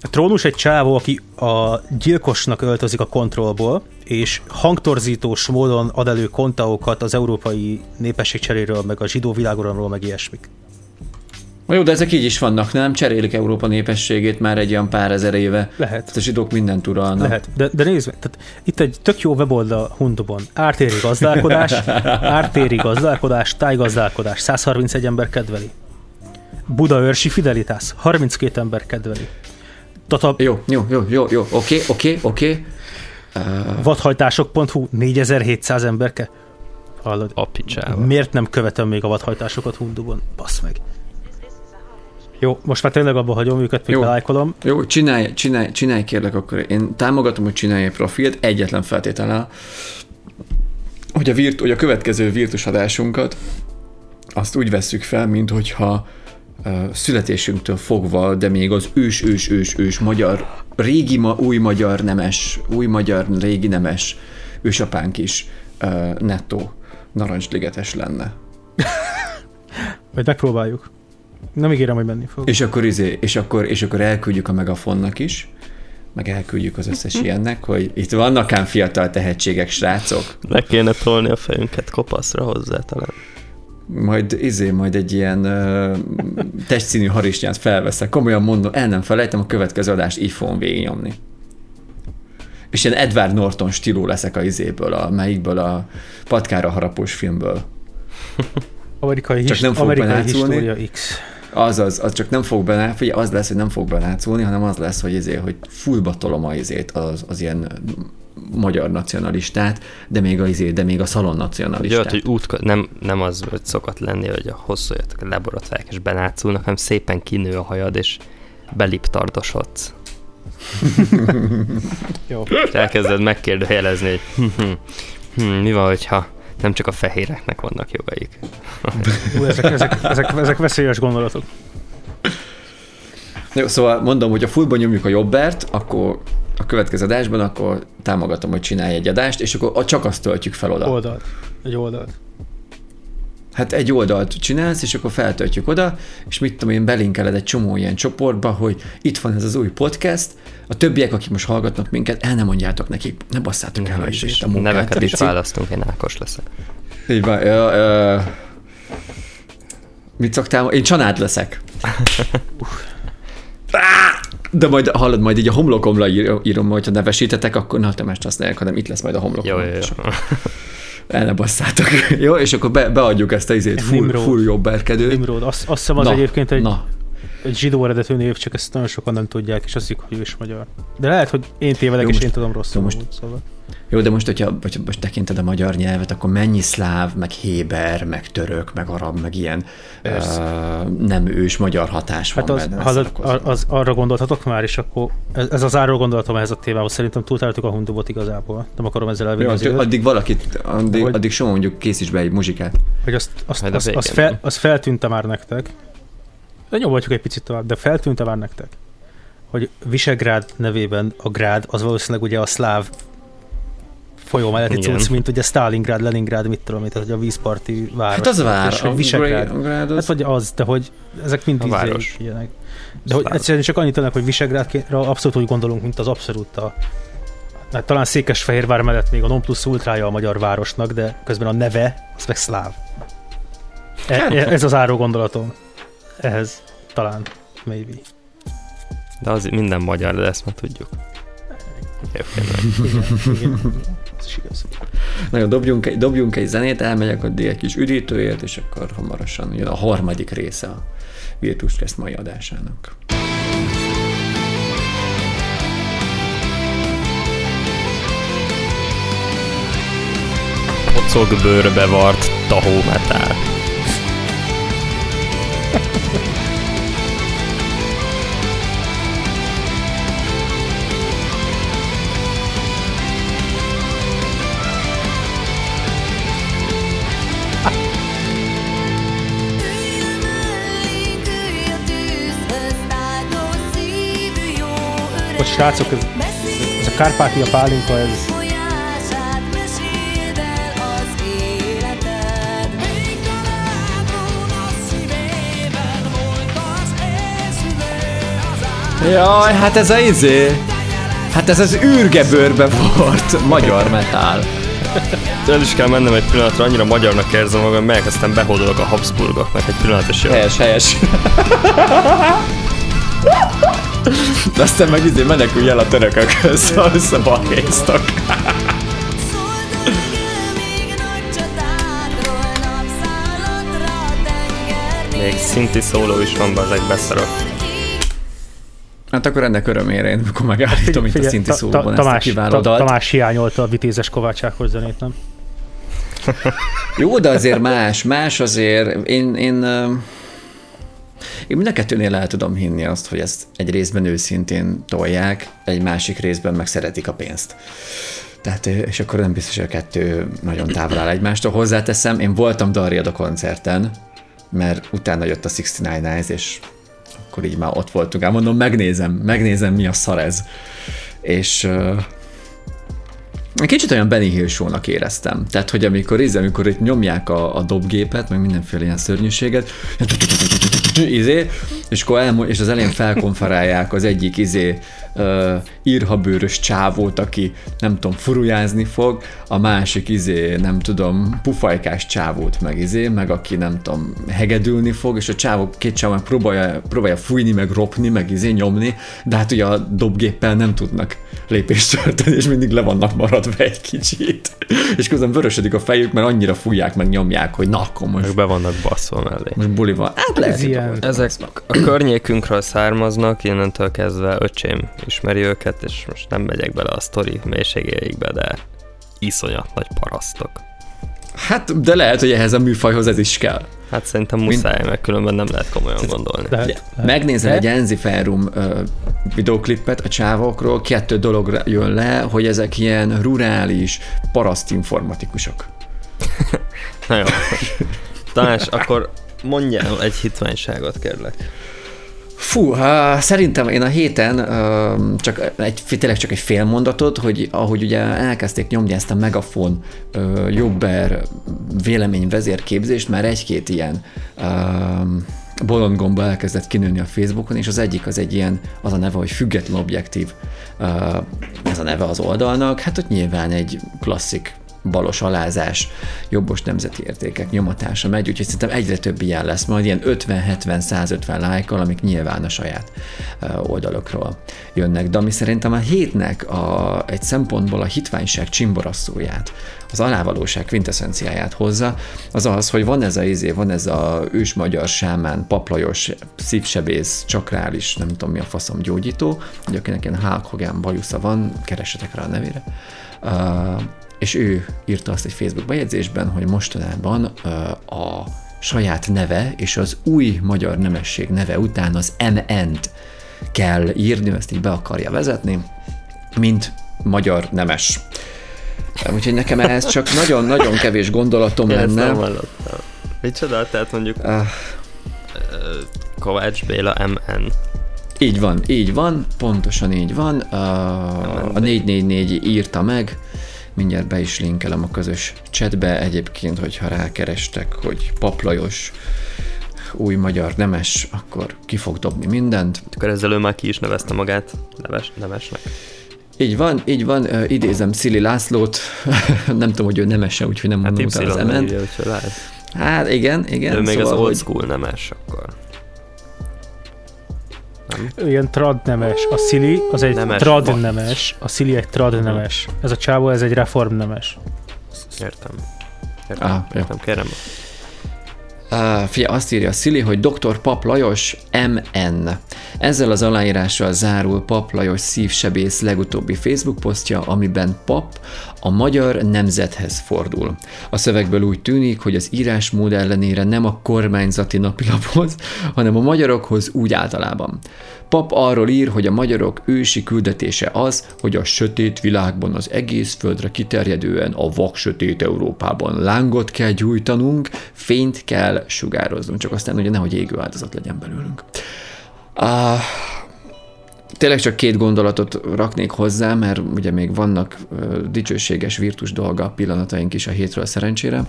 a trónus egy csávó, aki a gyilkosnak öltözik a kontrollból, és hangtorzítós módon ad elő kontaókat az európai népességcseréről, meg a zsidó világoromról, meg ilyesmik. Jó, de ezek így is vannak, nem? Cserélik Európa népességét már egy ilyen pár ezer éve. Lehet. Tehát a zsidók mindent uralnak. Lehet, de, de nézd meg, tehát itt egy tök jó weboldal Hundubon. Ártéri gazdálkodás, ártéri gazdálkodás, tájgazdálkodás, 131 ember kedveli. Budaörsi Fidelitas, 32 ember kedveli. Tata Jó, jó, jó, jó, jó, oké, oké, oké. Uh, vadhajtások.hu, 4700 ember ke... Hallod? A picsába. Miért nem követem még a vadhajtásokat Hundubon? Bassz meg. Jó, most már tényleg abba hagyom őket, még lájkolom. Jó, csinálj, csinálj, csinálj kérlek akkor. Én támogatom, hogy csinálj egy profilt, egyetlen feltétellel, hogy a, virt, hogy a következő virtus adásunkat azt úgy vesszük fel, mint hogyha uh, születésünktől fogva, de még az ős, ős, ős, ős magyar, régi, ma, új magyar nemes, új magyar, régi nemes ősapánk is uh, nettó narancsligetes lenne. Majd megpróbáljuk. Nem ígérem, hogy menni fog. És akkor, izé, és, akkor, és akkor elküldjük a Megafonnak is, meg elküldjük az összes ilyennek, hogy itt vannak ám fiatal tehetségek, srácok. Le kéne tolni a fejünket kopaszra hozzá talán. Majd izé, majd egy ilyen uh, testszínű harisnyát felveszek. Komolyan mondom, el nem felejtem, a következő adást így fogom végignyomni. És ilyen Edward Norton stílú leszek a izéből, a melyikből a patkára harapós filmből. Amerikai, Csak his, nem fog amerikai belátszulni. história X. Az, az, az csak nem fog bele, figyelj, az lesz, hogy nem fog belátszulni, hanem az lesz, hogy, izé, hogy fullba tolom a izét, az, az ilyen magyar nacionalistát, de még a, izé, de még a szalon nacionalistát. olyat, hogy út, nem, nem az, hogy szokott lenni, hogy a hosszú jöttek leborották és benátszulnak, hanem szépen kinő a hajad, és beliptardosodsz. Jó. És elkezded megkérdőjelezni, hogy hm, hm, hm, mi van, hogyha nem csak a fehéreknek vannak jogaik. Ú, ezek, ezek, ezek, ezek veszélyes gondolatok. Jó, szóval mondom, hogy a fullba nyomjuk a jobbert, akkor a következő adásban, akkor támogatom, hogy csinálj egy adást, és akkor csak azt töltjük fel oda. Oldalt. Egy oldalt. Hát egy oldalt csinálsz, és akkor feltöltjük oda, és mit tudom én, belinkeled egy csomó ilyen csoportba, hogy itt van ez az új podcast, a többiek, akik most hallgatnak minket, el nem mondjátok nekik, ne basszátok el és, izét, a munkát. neveket is választunk, én Ákos leszek. Így van. Ö, ö, mit szoktál? Én csanád leszek. De majd hallod, majd így a homlokomra ír- írom, hogyha nevesítetek, akkor na, te más használják, hanem itt lesz majd a homlokom. Jó, jó, jó. El ne basszátok. Jó, és akkor be, beadjuk ezt a izét, full, Nimrod. full jobberkedőt. Nimrod. Azt, azt hiszem az Na, egyébként egy, Na, egy zsidó eredetű név, csak ezt nagyon sokan nem tudják, és azt hiszik, hogy ő is magyar. De lehet, hogy én tévedek, Jó, és most- én tudom rosszul. jó, most- szóval. Jó, de most, hogyha, hogyha most tekinted a magyar nyelvet, akkor mennyi szláv, meg héber, meg török, meg arab, meg ilyen Persze. uh, nem ős magyar hatás van Hát az, benne. az, az, az, arra gondoltatok már, és akkor ez, ez az árról gondolatom ehhez a témához. Szerintem túltáltuk a hundubot igazából. Nem akarom ezzel elvinni Jó, az addig, időt. addig valakit, addig, Hogy- addig soha mondjuk készíts be egy muzsikát. Hogy azt, azt, a azt, azt, fel, azt feltűnte már nektek, De nyomoljuk egy picit tovább, de feltűnt már nektek, hogy Visegrád nevében a grád az valószínűleg ugye a szláv folyó melletti cucc, mint ugye Stalingrád, Leningrád, mit tudom, az, hogy a vízparti város. Hát az vár, És a Visegrád. Visegrád Hát az... vagy az, de hogy ezek mind város. ilyenek. De hogy egyszerűen csak annyit tudnak, hogy Visegrádra abszolút úgy gondolunk, mint az abszolút a Hát talán Székesfehérvár mellett még a non plus ultrája a magyar városnak, de közben a neve, az meg szláv. E, Hát. e- ez az áró gondolatom. Ehhez talán, maybe. De az minden magyar, de ezt már tudjuk. Egyébként. Igen, igen. Ez is igaz. Nagyon dobjunk, dobjunk egy zenét, elmegyek addig egy kis üdítőért, és akkor hamarosan jön a harmadik része a Virtus Quest mai adásának. Pocog bőrbe vart tahómetál. Hogy srácok, ez, ez a Kárpátia pálinka, ez Jaj, hát ez a izé... Hát ez az űrgebőrbe volt magyar metál. El is kell mennem egy pillanatra, annyira magyarnak érzem magam, melyek aztán behódolok a Habsburgoknak egy pillanatos jó. Helyes, helyes. De aztán meg izé menekülj el a törökökhöz, ha összebalhéztak. Még szinti szóló is van, ezek beszarok. Hát akkor ennek örömére én akkor megállítom itt a szinti Ta- ezt a Tamás, kiváló dalt. Tamás hiányolta a vitézes Kovács Ákos zenét, nem? Jó, de azért más, más azért, én, én, én mind a kettőnél el tudom hinni azt, hogy ezt egy részben őszintén tolják, egy másik részben meg szeretik a pénzt. Tehát, és akkor nem biztos, hogy a kettő nagyon távol áll egymástól. Hozzáteszem, én voltam Darriad a koncerten, mert utána jött a 69 Eyes, és akkor így már ott voltunk. Hát mondom, megnézem, megnézem, mi a szar ez. És Kicsit olyan Benny Hill show-nak éreztem. Tehát, hogy amikor, íze, amikor itt nyomják a, a dobgépet, meg mindenféle ilyen szörnyűséget, izé, és, akkor elmo- és az elején felkonferálják az egyik izé uh, írhabőrös csávót, aki nem tudom, furujázni fog, a másik izé, nem tudom, pufajkás csávót meg izé, meg aki nem tudom, hegedülni fog, és a csávó, két csávó meg próbálja, próbálja fújni, meg ropni, meg izé nyomni, de hát ugye a dobgéppel nem tudnak lépést tölteni, és mindig le vannak maradva egy kicsit. És közben vörösödik a fejük, mert annyira fújják, meg nyomják, hogy na, akkor most, Meg be vannak basszva mellé. most buli van. Hát lehet, Ez ilyen. Ezek a környékünkről származnak, innentől kezdve öcsém ismeri őket, és most nem megyek bele a sztori mélységeikbe, de iszonyat nagy parasztok. Hát, de lehet, hogy ehhez a műfajhoz ez is kell. Hát szerintem muszáj, meg különben nem lehet komolyan gondolni. Lehet, lehet. megnézel egy Enzi Ferrum videoklipet a csávokról, kettő dolog jön le, hogy ezek ilyen rurális, paraszt informatikusok. Na jó. Tamás, akkor mondjál egy hitványságot, kérlek. Fú, uh, szerintem én a héten uh, csak egy, tényleg csak egy fél mondatot, hogy ahogy ugye elkezdték nyomni ezt a megafon uh, jobber véleményvezérképzést, már egy-két ilyen uh, bolondgomba elkezdett kinőni a Facebookon, és az egyik az egy ilyen, az a neve, hogy független objektív, uh, ez a neve az oldalnak, hát ott nyilván egy klasszik balos alázás, jobbos nemzeti értékek nyomatása megy, úgyhogy szerintem egyre több ilyen lesz, majd ilyen 50-70-150 lájkkal, amik nyilván a saját oldalokról jönnek. De ami szerintem a hétnek a, egy szempontból a hitványság csimborasszóját, az alávalóság quintessenciáját hozza, az az, hogy van ez a izé, van ez a ős magyar sámán, paplajos, szívsebész, csakrális, nem tudom mi a faszom gyógyító, hogy akinek ilyen Hulk Hogan bajusza van, keressetek rá a nevére, uh, és ő írta azt egy Facebook bejegyzésben, hogy mostanában a saját neve és az új magyar nemesség neve után az MN-t kell írni, ezt így be akarja vezetni, mint magyar nemes. Úgyhogy nekem ehhez csak nagyon-nagyon kevés gondolatom Én ezt nem lenne. hallottam. Micsoda? Tehát mondjuk Uh, Kovács Béla MN. Így van, így van, pontosan így van. A, a 444 írta meg, mindjárt be is linkelem a közös chatbe. Egyébként, hogyha rákerestek, hogy Paplajos új magyar nemes, akkor ki fog dobni mindent. Akkor ezzel ő már ki is nevezte magát neves, nemesnek. Így van, így van, uh, idézem Szili Lászlót, nem tudom, hogy ő nemese, úgyhogy nem Hát mondom az Y-on emen. írja, úgyhogy lehet. Hát igen, igen. Ő még az szóval, old school nemes akkor. Nem? Ilyen trad nemes. A Szili az egy Nemes trad vagy. nemes. A Szili egy trad nemes. Ez a csávó, ez egy reform nemes. Értem. Értem, Ah, jó. értem kérem. Uh, fia, azt írja Szili, hogy dr. Pap Lajos MN. Ezzel az aláírással zárul Pap Lajos szívsebész legutóbbi Facebook posztja, amiben Pap a magyar nemzethez fordul. A szövegből úgy tűnik, hogy az írásmód ellenére nem a kormányzati napilaphoz, hanem a magyarokhoz úgy általában. Pap arról ír, hogy a magyarok ősi küldetése az, hogy a sötét világban az egész földre kiterjedően a vak sötét Európában lángot kell gyújtanunk, fényt kell sugároznunk, csak aztán ugye nehogy égő áldozat legyen belőlünk. Ah, tényleg csak két gondolatot raknék hozzá, mert ugye még vannak dicsőséges virtus dolga, pillanataink is a hétről szerencsére.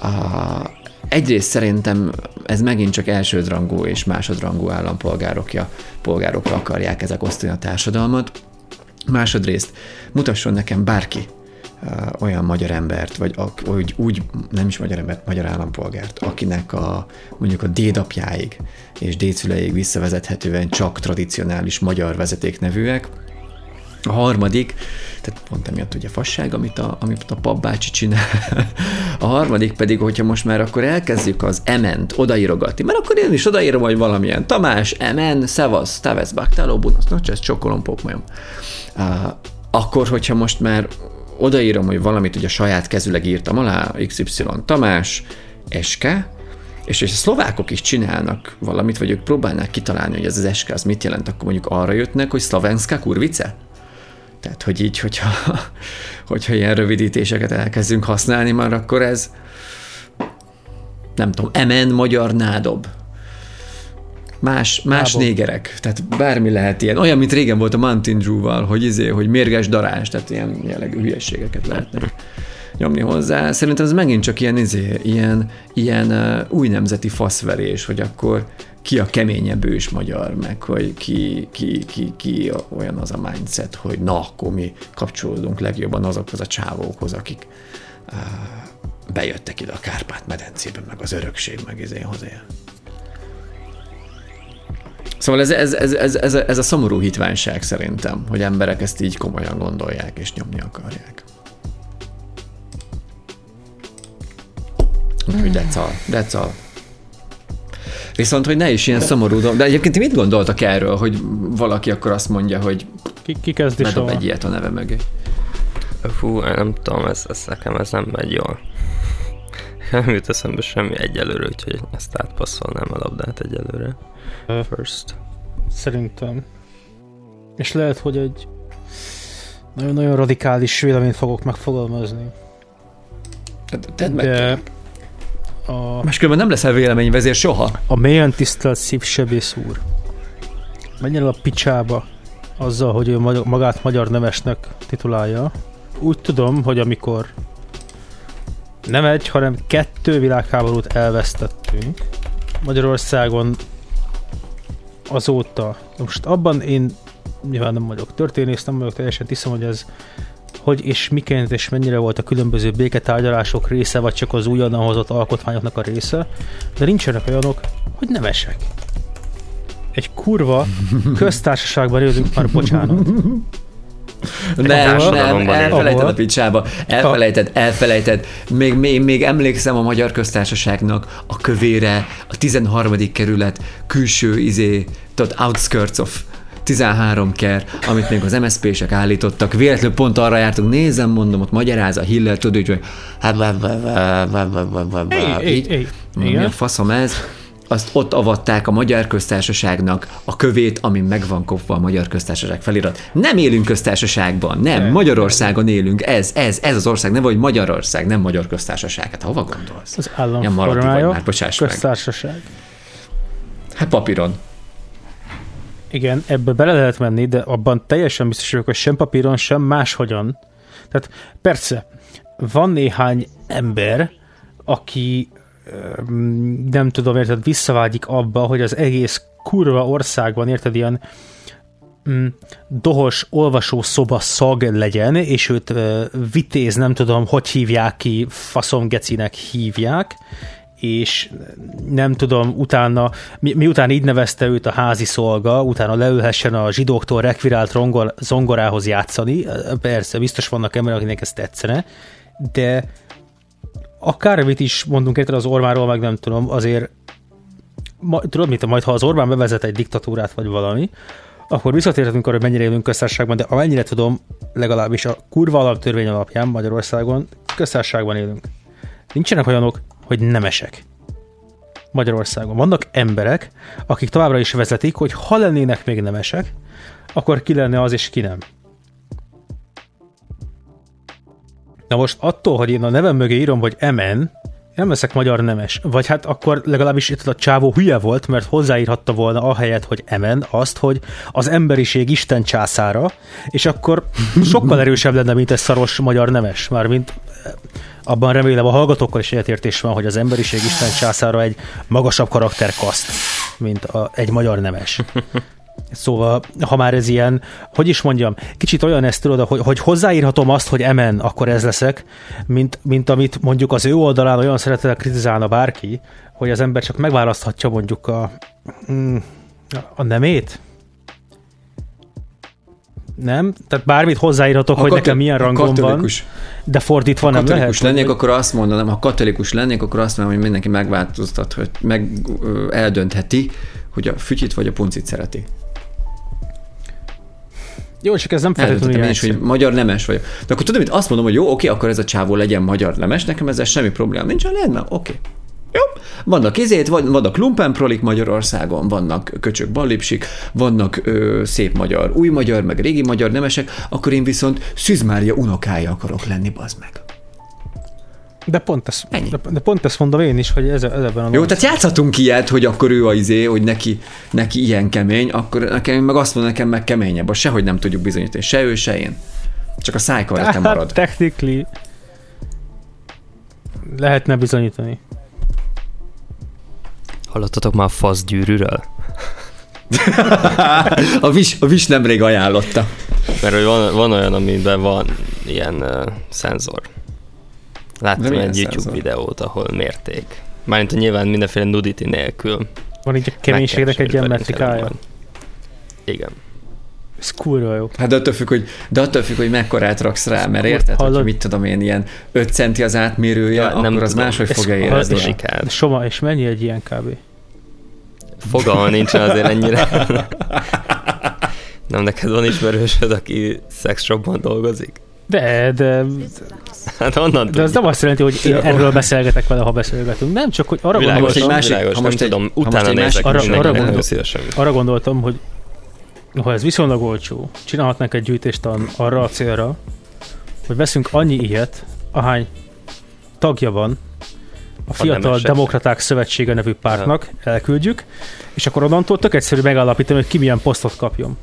Ah, egyrészt szerintem ez megint csak elsődrangú és másodrangú állampolgárokja, polgárokra akarják ezek osztani a társadalmat. Másodrészt mutasson nekem bárki olyan magyar embert, vagy úgy, úgy, nem is magyar embert, magyar állampolgárt, akinek a, mondjuk a dédapjáig és dédszüleig visszavezethetően csak tradicionális magyar vezetéknevűek. A harmadik, tehát pont emiatt ugye fasság, amit a, amit a papbácsi csinál. A harmadik pedig, hogyha most már akkor elkezdjük az ement odaírogatni, mert akkor én is odaírom, hogy valamilyen Tamás, emen, szevasz, tavesz, baktáló, bunasz, no, ez csokolom, pókmajom. Uh, akkor, hogyha most már odaírom, hogy valamit ugye saját kezüleg írtam alá, XY Tamás, SK, és, és a szlovákok is csinálnak valamit, vagy ők próbálnák kitalálni, hogy ez az SK az mit jelent, akkor mondjuk arra jöttnek, hogy szlovenska kurvice? Tehát, hogy így, hogyha, hogyha ilyen rövidítéseket elkezdünk használni, már akkor ez nem tudom, emen magyar nádob. Más, más négerek, tehát bármi lehet ilyen. Olyan, mint régen volt a Mountain Dew-val, hogy izé, hogy mérges darás, tehát ilyen jellegű hülyességeket lehetne nyomni hozzá. Szerintem ez megint csak ilyen, izé, ilyen, ilyen uh, új nemzeti faszverés, hogy akkor ki a keményebb ős magyar, meg hogy ki, ki, ki, ki olyan az a mindset, hogy na, akkor mi kapcsolódunk legjobban azokhoz a csávókhoz, akik uh, bejöttek ide a Kárpát-medencébe, meg az örökség, meg izé hozzá. Szóval ez, ez, ez, ez, ez, a, ez a szomorú hitványság szerintem, hogy emberek ezt így komolyan gondolják és nyomni akarják. Úgyhogy that's all. That's all. Viszont, hogy ne is ilyen szomorú dolog. De egyébként ti mit gondoltak erről, hogy valaki akkor azt mondja, hogy Ki, ki kezdi bedob soha? egy ilyet a neve mögé? Fú, nem tudom, ez, ez nekem ez nem megy jól. Nem jut eszembe semmi egyelőre, úgyhogy ezt átpasszolnám a labdát egyelőre. First. Szerintem. És lehet, hogy egy nagyon-nagyon radikális véleményt fogok megfogalmazni. Tehát Tedd meg. De a, Máskülönben nem leszel véleményvezér soha. a mélyen tisztelt szívsebész úr menjen el a picsába azzal, hogy ő magát magyar nemesnek titulálja. Úgy tudom, hogy amikor nem egy, hanem kettő világháborút elvesztettünk Magyarországon azóta. Most abban én nyilván nem vagyok történész, nem vagyok teljesen tiszem, hogy ez hogy és miként és mennyire volt a különböző béketárgyalások része, vagy csak az újonnan hozott alkotmányoknak a része, de nincsenek olyanok, hogy nemesek. Egy kurva köztársaságban élünk már, bocsánat. Nem, nem, elfelejted Ahol- a picsába, elfelejted, elfelejted. Még, még, még emlékszem a Magyar Köztársaságnak a kövére, a 13. kerület külső izé, tudod, outskirts of 13 ker, amit még az MSZP-sek állítottak. Véletlenül pont arra jártunk, nézem, mondom, ott magyaráz a Hiller, tudod, hogy hát. Mi a faszom ez? Azt ott avatták a Magyar Köztársaságnak a kövét, amin meg van kopva a Magyar Köztársaság felirat. Nem élünk köztársaságban, nem, Nem. Magyarországon élünk, ez, ez, ez az ország, nem vagy Magyarország, nem Magyar Köztársaság. Hát hova gondolsz? Az állam maradi vagy már, bocsáss meg. köztársaság. Hát papíron. Igen, ebbe bele lehet menni, de abban teljesen biztos vagyok, hogy sem papíron, sem máshogyan. Tehát persze, van néhány ember, aki nem tudom, érted, visszavágyik abba, hogy az egész kurva országban, érted, ilyen mm, dohos olvasó szoba szag legyen, és őt vitéz, nem tudom, hogy hívják ki, faszomgecinek hívják, és nem tudom, utána, mi, miután így nevezte őt a házi szolga, utána leülhessen a zsidóktól rekvirált rongor, zongorához játszani, persze, biztos vannak emberek, akinek ez tetszene, de akármit is mondunk érted az Orbánról, meg nem tudom, azért ma, tudod mit, majd ha az Orbán bevezet egy diktatúrát vagy valami, akkor visszatérhetünk arra, hogy mennyire élünk köztársaságban, de amennyire tudom, legalábbis a kurva alaptörvény alapján Magyarországon köztársaságban élünk. Nincsenek olyanok, hogy nemesek. Magyarországon. Vannak emberek, akik továbbra is vezetik, hogy ha lennének még nemesek, akkor ki lenne az és ki nem. Na most attól, hogy én a nevem mögé írom, hogy MN, nem leszek magyar nemes. Vagy hát akkor legalábbis itt a csávó hülye volt, mert hozzáírhatta volna ahelyett, hogy emen azt, hogy az emberiség Isten császára, és akkor sokkal erősebb lenne, mint egy szaros magyar nemes. Mármint abban remélem a hallgatókkal is egyetértés van, hogy az emberiség Isten császára egy magasabb karakterkaszt, mint a, egy magyar nemes. Szóval, ha már ez ilyen, hogy is mondjam, kicsit olyan ezt tudod, hogy, hogy hozzáírhatom azt, hogy emen, akkor ez leszek, mint, mint amit mondjuk az ő oldalán olyan szeretettel kritizálna bárki, hogy az ember csak megválaszthatja mondjuk a, mm, a nemét, nem? Tehát bármit hozzáírhatok, ha hogy nekem milyen rangom van, de fordítva nem lehet. Ha lennék, akkor azt mondanám, ha katolikus lennék, akkor azt mondanám, hogy mindenki megváltoztat, hogy meg eldöntheti, hogy a fütyit vagy a puncit szereti. Jó, csak ez nem feltétlenül is, hogy magyar nemes vagyok. De akkor tudom, hogy azt mondom, hogy jó, oké, akkor ez a csávó legyen magyar nemes, nekem ezzel semmi probléma nincs, mert oké. Jó. Vannak izét, vannak lumpenprolik Magyarországon, vannak köcsök ballipsik, vannak ö, szép magyar, új magyar, meg régi magyar nemesek, akkor én viszont Szűzmária unokája akarok lenni, bazd meg. De pont, ezt, de, de pont ezt mondom én is, hogy ez, ez ebben a Jó, tehát játszhatunk ilyet, hogy akkor ő a izé, hogy neki, neki ilyen kemény, akkor nekem meg azt mondja, nekem meg keményebb, azt sehogy nem tudjuk bizonyítani, se ő, se én. Csak a szájkarete marad. Technically lehetne bizonyítani. Hallottatok már a fasz gyűrűről? a, vis, a vis nemrég ajánlotta. Mert hogy van, van olyan, amiben van ilyen uh, szenzor. Láttam egy YouTube szenzor? videót, ahol mérték. Mármint nyilván mindenféle nudity nélkül. Van így a keménységnek egy ilyen metrikája. Igen. Ez kurva jó. Hát de attól függ, hogy, de attól függ, hogy mekkorát raksz rá, mert érted, Hallod? hogy mit tudom én, ilyen 5 centi az átmérője, ja, akkor nem az tudom. máshogy fogja érezni. Soma, és mennyi egy ilyen kb? Fogalma nincsen azért ennyire. nem neked van ismerősöd, aki szexshopban dolgozik? De, de... Hát onnan De az nem azt jelenti, hogy én erről beszélgetek vele, ha beszélgetünk. Nem, csak hogy arra világos, gondoltam... Egy másik, világos, ha most nem egy, tudom, utána nézek, másik, arra, arra, gondol, arra gondoltam, hogy ha ez viszonylag olcsó, csinálhatnánk egy gyűjtést arra a célra, hogy veszünk annyi ilyet, ahány tagja van a Fiatal Demokraták Szövetsége nevű pártnak, elküldjük, és akkor onnantól tök egyszerű megállapítani, hogy ki milyen posztot kapjon.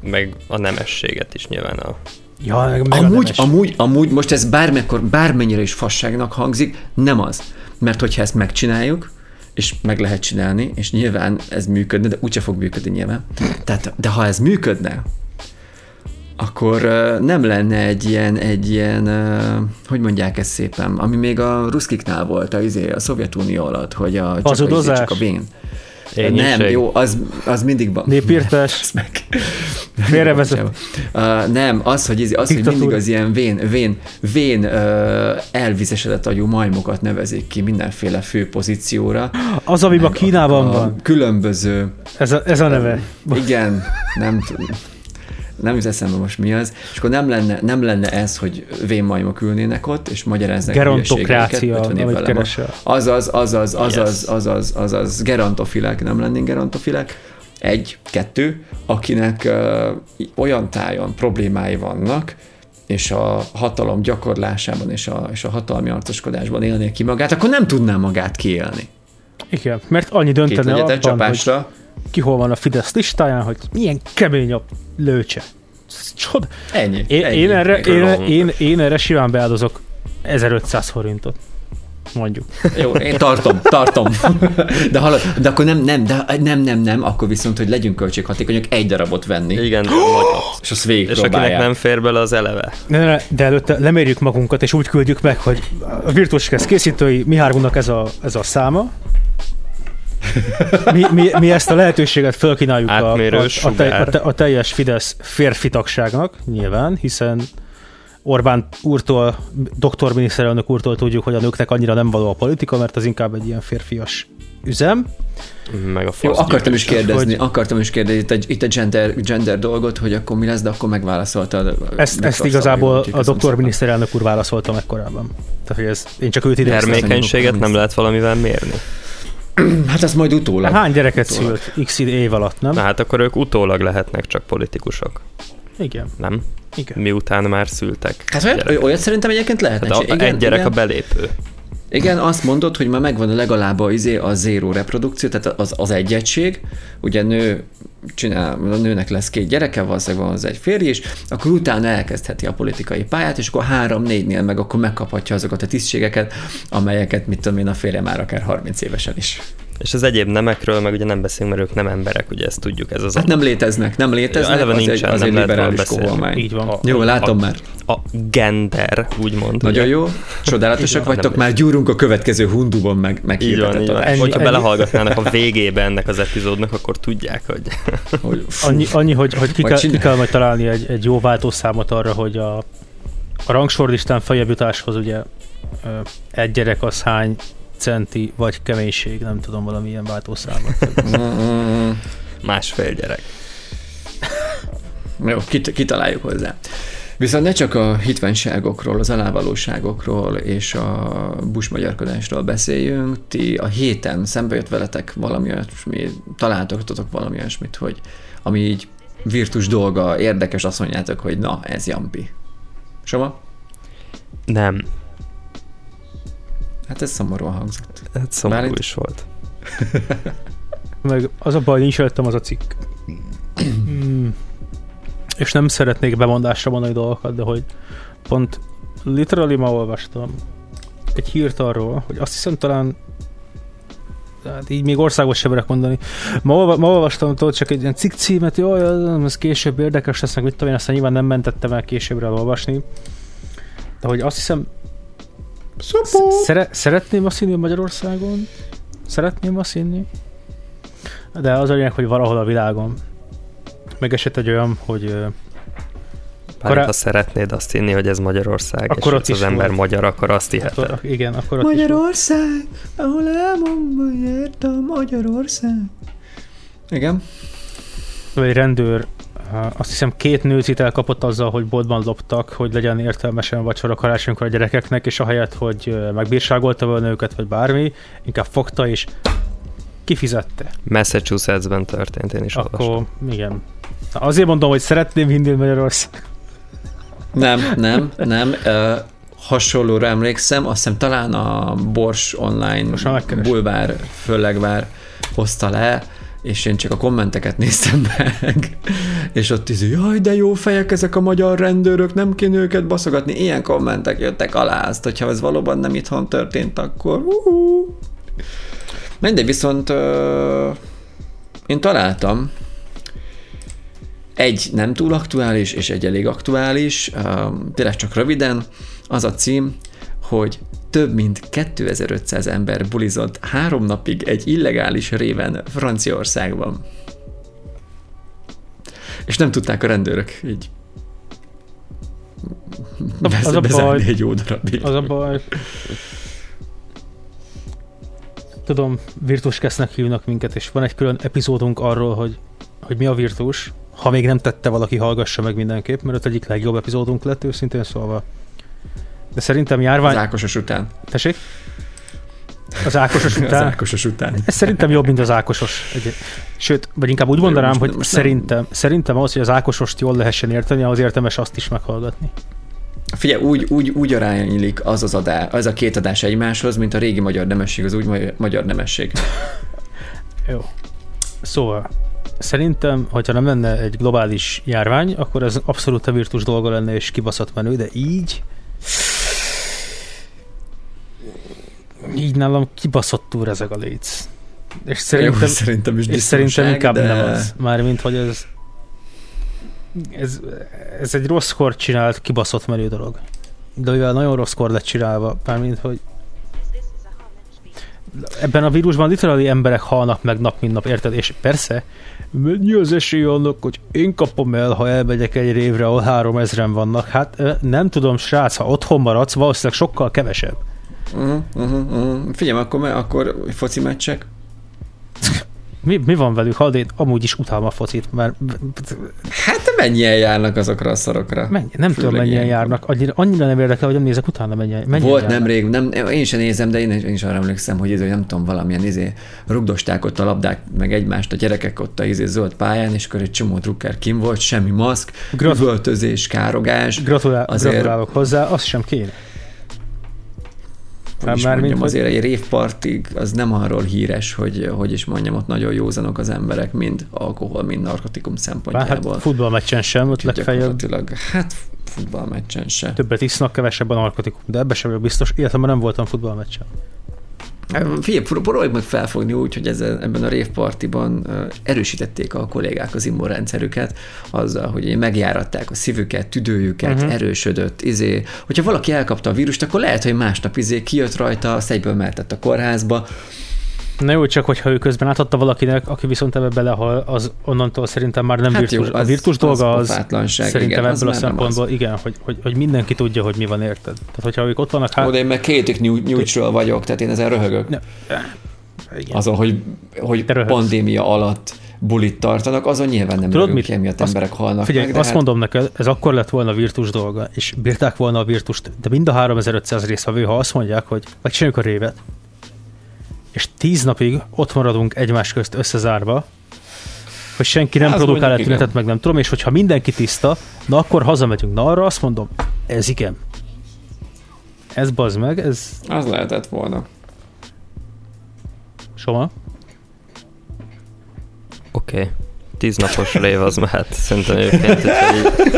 Meg a nemességet is nyilván a Ja, amúgy, amúgy, amúgy, most ez bármikor, bármennyire is fasságnak hangzik, nem az. Mert hogyha ezt megcsináljuk, és meg lehet csinálni, és nyilván ez működne, de úgyse fog működni nyilván. Tehát, de ha ez működne, akkor nem lenne egy ilyen, egy ilyen, hogy mondják ezt szépen, ami még a ruszkiknál volt, a, izé, a Szovjetunió alatt, hogy a, csak, a, izé, csak a vén. Én nem, jó, az, az mindig van. Népírtás. meg. Félrevezet. Uh, nem, az, hogy, izé, az, hogy mindig az ilyen vén, vén, vén uh, elvizesedett agyú majmokat nevezik ki mindenféle fő pozícióra. Az, ami a Kínában a, a van. Különböző. Ez a, ez a neve. Igen, nem tudom nem jut eszembe most mi az, és akkor nem lenne, nem lenne ez, hogy vénmajmok ülnének ott, és magyaráznak Gerontokrácia, amit keresel. Azaz, azaz, azaz, azaz, azaz, gerontofilek, nem lennénk gerontofilek. Egy, kettő, akinek uh, olyan tájon problémái vannak, és a hatalom gyakorlásában és a, és a hatalmi arcoskodásban élné ki magát, akkor nem tudná magát kiélni. Igen, mert annyi Két döntene legyetek abban, hogy csapásra. Ki hol van a Fidesz listáján, hogy milyen kemény a lőcse. Ez Csod. Ennyi. Én, ennyi. én, erre, én, én, én erre simán beáldozok 1500 forintot. Mondjuk. Jó, én tartom, tartom. De, hallod, de akkor nem, nem, de nem, nem, nem, akkor viszont, hogy legyünk költséghatékonyak, egy darabot venni, Igen, és azt és akinek végigpróbálják. nem fér bele, az eleve. De, de, de előtte lemérjük magunkat, és úgy küldjük meg, hogy a Virtuos Kesz készítői, mi hármunknak ez a, ez a száma. Mi, mi, mi ezt a lehetőséget fölkínáljuk a, a, a, te, a, te, a teljes Fidesz férfi tagságnak, nyilván, hiszen Orbán úrtól, doktor miniszterelnök úrtól tudjuk, hogy a nőknek annyira nem való a politika, mert az inkább egy ilyen férfias üzem. Meg a Jó, akartam is kérdezni, hogy- akartam is kérdezni itt a, itt a gender, gender dolgot, hogy akkor mi lesz, de akkor megválaszoltad. Ezt, ezt igazából a köszönöm doktor miniszterelnök úr válaszolta meg korábban. Tehát, hogy ez, én csak őt idéztem. Termékenységet nem lehet valamivel mérni. Hát azt majd utólag. Hány gyereket Utólag. szült x év alatt, nem? Na hát akkor ők utólag lehetnek csak politikusok, Igen, nem? igen. Miután már szültek. Hát olyat, olyat szerintem egyébként lehetne. Hát a, igen, egy gyerek igen, a belépő. Igen, azt mondod, hogy már megvan legalább a, izé, a zéró reprodukció, tehát az, az egy ugye nő csinál, a nőnek lesz két gyereke, valószínűleg van az egy férj is, akkor utána elkezdheti a politikai pályát, és akkor három-négynél meg akkor megkaphatja azokat a tisztségeket, amelyeket, mit tudom én, a férje már akár 30 évesen is. És az egyéb nemekről meg ugye nem beszélünk, mert ők nem emberek, ugye ezt tudjuk, ez az Hát nem léteznek, nem léteznek, eleve az egy, nincsen, az nem egy liberális koholmány. Így van. A- Jó, látom a, már. A gender, úgymond. Nagyon ugye? jó, csodálatosak vagytok, már gyúrunk a következő hundúban meg, meg Így van, így van. Ennyi- Hogyha ennyi- belehallgatnának a végébe ennek az epizódnak, akkor tudják, hogy hogy Annyi, annyi hogy, hogy ki, Majd kell, ki kell majd találni egy, egy jó váltószámot arra, hogy a, a rangsorlistán feljebb jutáshoz ugye egy gyerek az hány centi vagy keménység, nem tudom, valamilyen váltószámot. Másfél gyerek. Jó, kit, kitaláljuk hozzá. Viszont ne csak a hitványságokról, az alávalóságokról és a busmagyarkodásról beszéljünk, ti a héten szembe jött veletek valami olyasmi, találtatok valami olyasmit, hogy ami így virtus dolga, érdekes, azt mondjátok, hogy na, ez Jampi. Soma? Nem, Hát ez szomorúan hangzott. ez szomorú Bálint? is volt. Meg az a baj, nincs előttem az a cikk. Mm. És nem szeretnék bemondásra mondani dolgokat, de hogy pont literally ma olvastam egy hírt arról, hogy azt hiszem talán hát így még országos sem merek mondani. Ma, olva, ma olvastam tudod, csak egy ilyen cikk címet, jó, ez később érdekes lesz, meg mit tudom én, aztán nyilván nem mentettem el későbbre olvasni. De hogy azt hiszem, szere, szeretném azt hinni Magyarországon, szeretném azt hinni, de az a lényeg, hogy valahol a világon megesett egy olyan, hogy Bár Korá- ha szeretnéd azt hinni, hogy ez Magyarország, Akkor és ott ott az is ember volt. magyar, akkor azt hiheted. akkor, igen, akkor ott is volt. Magyarország, ahol ért a Magyarország. Igen. egy rendőr azt hiszem két nőt elkapott azzal, hogy boltban loptak, hogy legyen értelmesen vacsora karácsonykor a gyerekeknek, és ahelyett, hogy megbírságolta volna őket, vagy bármi, inkább fogta és kifizette. Massachusettsben történt, én is olvastam. Akkor igen. Na, azért mondom, hogy szeretném hinni Magyarország. Nem, nem, nem. Uh, hasonlóra emlékszem, azt hiszem talán a Bors online bulvár föllegvár hozta le, és én csak a kommenteket néztem meg, és ott is, jaj, de jó fejek ezek a magyar rendőrök, nem kéne őket baszogatni. Ilyen kommentek jöttek alá, azt, hogyha ez valóban nem itthon történt, akkor uh-huh. Mindegy, viszont uh, én találtam egy nem túl aktuális, és egy elég aktuális, um, tényleg csak röviden, az a cím, hogy több mint 2500 ember bulizott három napig egy illegális réven Franciaországban. És nem tudták a rendőrök így Az a bez- baj. egy jó darabig. Az a baj. Tudom, Virtus Kesznek hívnak minket, és van egy külön epizódunk arról, hogy, hogy mi a Virtus. Ha még nem tette valaki, hallgassa meg mindenképp, mert ott egyik legjobb epizódunk lett, őszintén szólva. De szerintem Az járvány... Ákosos után. Tessék? Az Ákosos Az után? Ákosos után. Ez szerintem jobb, mint az Ákosos. Egy, sőt, vagy inkább úgy mondanám, most- hogy most nem. szerintem, szerintem ahhoz, hogy az Ákosost jól lehessen érteni, ahhoz érdemes azt is meghallgatni. Figyelj, úgy, úgy, úgy aránylik az az adás, az a két adás egymáshoz, mint a régi magyar nemesség, az úgy magyar nemesség. Jó. Szóval, szerintem, hogyha nem lenne egy globális járvány, akkor ez abszolút a virtus dolga lenne és kibaszott menő, de így így nálam kibaszott túl ezek a léc. És szerintem, Jó, szerintem is és szerintem inkább de... nem az. Mármint, hogy ez, ez, ez egy rosszkor csinált, kibaszott menő dolog. De mivel nagyon rosszkor lett csinálva, mármint, hogy ebben a vírusban literally emberek halnak meg nap, mint nap, érted? És persze, mennyi az esély annak, hogy én kapom el, ha elmegyek egy révre, ahol három ezren vannak? Hát nem tudom, srác, ha otthon maradsz, valószínűleg sokkal kevesebb. Uh-huh, uh-huh, uh-huh. Figyelj, akkor, akkor foci meccsek? Mi, mi van velük? Hadd én amúgy is utálom a focit, mert... Hát mennyien járnak azokra a szarokra? Mennyi, nem tudom, mennyien ilyenkor. járnak. Annyira, annyira nem érdekel, hogy nem nézek utána mennyien, mennyien Volt járnak. nemrég, nem, én sem nézem, de én, én is arra emlékszem, hogy izé, nem tudom, valamilyen izé, rugdosták ott a labdák, meg egymást, a gyerekek ott a izé, zöld pályán, és akkor egy csomó drukker kim volt, semmi maszk, Grat- üvöltözés, károgás. Gratulál, Azért- Gratulálok hozzá, azt sem kéne. Hogy is Már mondjam, mint, hogy- azért egy révpartig az nem arról híres, hogy, hogy is mondjam, ott nagyon józanok az emberek, mind alkohol, mind narkotikum Bár szempontjából. hát futballmeccsen sem, ott legfeljebb hát futballmeccsen se. többet isznak, kevesebb a narkotikum, de ebbe sem vagyok biztos, illetve nem voltam futballmeccsen. Figyelj, pró- próbáljuk meg felfogni úgy, hogy ezen, ebben a révpartiban erősítették a kollégák az immunrendszerüket azzal, hogy megjáratták a szívüket, tüdőjüket, uh-huh. erősödött, izé. Hogyha valaki elkapta a vírust, akkor lehet, hogy másnap izé kijött rajta, azt egyből mertett a kórházba. Na jó, csak hogyha ő közben átadta valakinek, aki viszont ebbe belehal, az onnantól szerintem már nem Hát virtus. jó, a az- virtus dolga az, pofátlanság, szerintem igen, az ebből a már nem szempontból, igen, hogy, hogy, hogy mindenki tudja, hogy mi van, érted? Tehát, hogyha ők ott vannak, hát... Hát, de én meg kétik nyújtsról vagyok, tehát én ezen röhögök. Ne, igen. Azon, hogy, hogy pandémia alatt bulit tartanak, azon nyilván nem Tudod mit? emiatt Azt- emberek halnak Figyelj, meg. azt hát, mondom neked, ez akkor lett volna a virtus dolga, és bírták volna a virtust, de mind a 3500 résztvevő, ha azt mondják, hogy megcsináljuk a révet, és tíz napig ott maradunk egymás közt összezárva, hogy senki nem Az produkál tünetet, meg nem tudom, és hogyha mindenki tiszta, na akkor hazamegyünk. Na arra azt mondom, ez igen. Ez bazd meg, ez Az lehetett volna. Soma. Oké. Okay. Tíz napos rév az mehet, szerintem egyébként, így...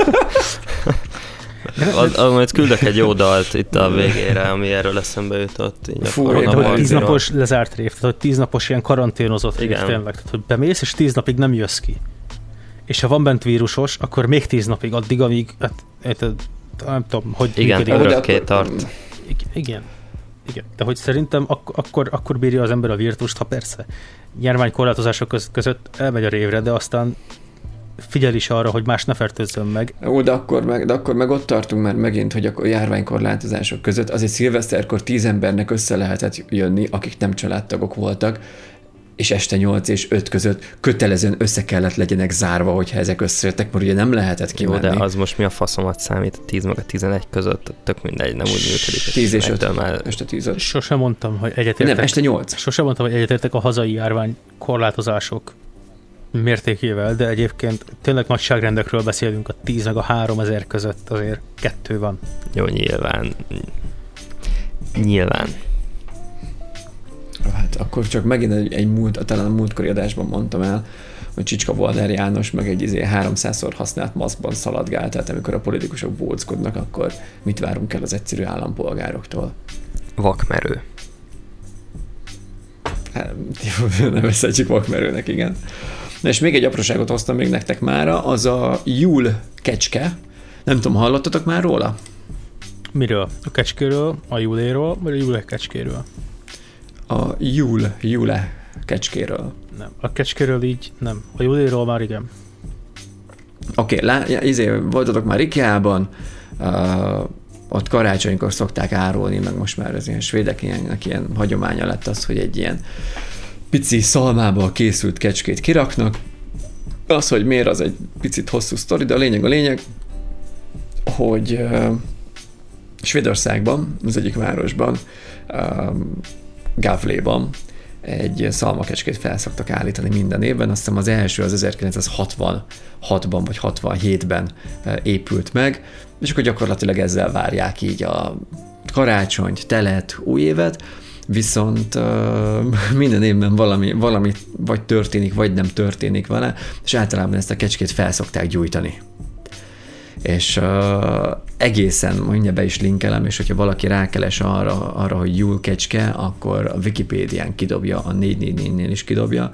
Az, majd küldök egy jó dalt itt a végére, ami erről eszembe jutott. Így a Fú, De hogy Korona tíz Zero. napos lezárt rév, tehát hogy tíz napos ilyen karanténozott rév tényleg. Tehát, hogy bemész, és tíz napig nem jössz ki. És ha van bent vírusos, akkor még tíz napig, addig, amíg, hát, érted, nem tudom, hogy Igen, működik. Örökké tart. Igen, igen. De hogy szerintem ak- akkor, akkor bírja az ember a virtust, ha persze járványkorlátozások köz- között elmegy a révre, de aztán figyel is arra, hogy más ne fertőzzön meg. Ó, de akkor, meg, de akkor meg ott tartunk már megint, hogy a járványkorlátozások között azért szilveszterkor tíz embernek össze lehetett jönni, akik nem családtagok voltak, és este 8 és 5 között kötelezően össze kellett legyenek zárva, hogyha ezek összejöttek, mert ugye nem lehetett Jó, kimenni. de az most mi a faszomat számít? A 10 meg a 11 között, tök mindegy, nem úgy működik. a 10 és 5. 11-től Már... Este 10 5. Sosem mondtam, hogy egyetértek. Nem, este 8. Sosem mondtam, hogy egyetértek a hazai járvány korlátozások mértékével, de egyébként tényleg nagyságrendekről beszélünk, a 10 meg a 3000 között azért kettő van. Jó, nyilván. Nyilván. Hát akkor csak megint egy, egy múlt, talán a múltkori adásban mondtam el, hogy Csicska Volner János meg egy izé 300-szor használt maszkban szaladgál, tehát amikor a politikusok bóckodnak, akkor mit várunk el az egyszerű állampolgároktól? Vakmerő. Hát, nem összecsik vakmerőnek, igen. Na és még egy apróságot hoztam még nektek mára, az a Júl kecske. Nem tudom, hallottatok már róla? Miről? A kecskéről, a Juléról, vagy a Jule kecskéről? A Júl, Júle kecskéről. Nem. A kecskéről így nem. A Juléról már igen. Oké, okay, izé, voltatok már Ikeában, uh, ott karácsonykor szokták árulni, meg most már az ilyen svédek ilyennek ilyen hagyománya lett az, hogy egy ilyen pici szalmából készült kecskét kiraknak. Az, hogy miért, az egy picit hosszú sztori, de a lényeg a lényeg, hogy uh, Svédországban, az egyik városban, uh, Gavléban egy szalmakecskét felszoktak állítani minden évben. Azt hiszem az első az 1966-ban vagy 67-ben épült meg, és akkor gyakorlatilag ezzel várják így a karácsonyt, telet, új évet, viszont uh, minden évben valami, valami vagy történik, vagy nem történik vele, és általában ezt a kecskét felszokták gyújtani. És uh, egészen, mindjárt be is linkelem, és hogyha valaki rákeles arra, arra hogy Jul kecske, akkor a Wikipédián kidobja, a 444-nél is kidobja,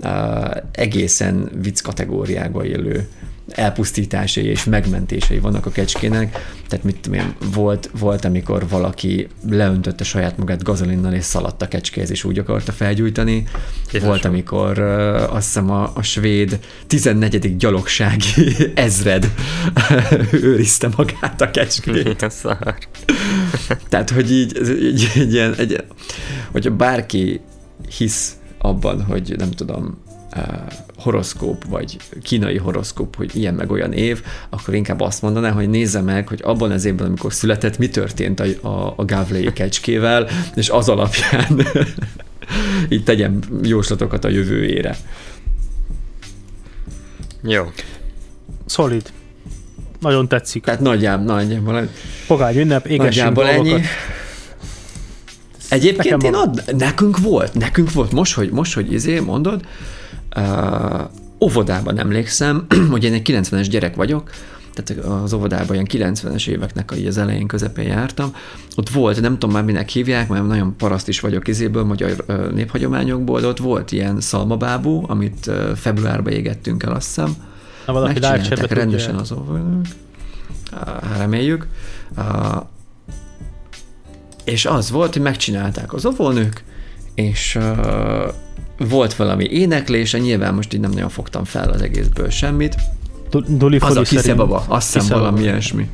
uh, egészen vicc kategóriába élő elpusztításai és megmentései vannak a kecskének, tehát mit tudom én, volt, volt, amikor valaki leöntötte saját magát gazolinnal és szaladt a kecskéhez, és úgy akarta felgyújtani. Jézusom. Volt, amikor uh, azt hiszem a, a svéd 14. gyalogsági ezred őrizte magát a kecskét. tehát, hogy így, így, így ilyen, egy, hogyha bárki hisz abban, hogy nem tudom, horoszkóp, vagy kínai horoszkóp, hogy ilyen meg olyan év, akkor inkább azt mondaná, hogy nézze meg, hogy abban az évben, amikor született, mi történt a, a, a Gávlei kecskével, és az alapján így tegyen jóslatokat a jövőjére. Jó. Szolid. Nagyon tetszik. Tehát nagyjából, nagyjából. Pogány ünnep, égessünk dolgokat. ennyi. Egyébként én ad, nekünk volt, nekünk volt, most, hogy, most, hogy izé mondod, uh, óvodában emlékszem, hogy én egy 90-es gyerek vagyok, tehát az óvodában ilyen 90-es éveknek az elején közepén jártam, ott volt, nem tudom már minek hívják, mert nagyon paraszt is vagyok izéből, magyar néphagyományokból, de ott volt ilyen szalmabábú, amit februárban égettünk el, azt hiszem. Na, valaki Megcsinálták rendesen az óvodában. Reméljük. És az volt, hogy megcsinálták az óvónők, és volt valami éneklése, nyilván most így nem nagyon fogtam fel az egészből semmit. Duli az a kiszebaba, azt hiszem valami ilyesmi.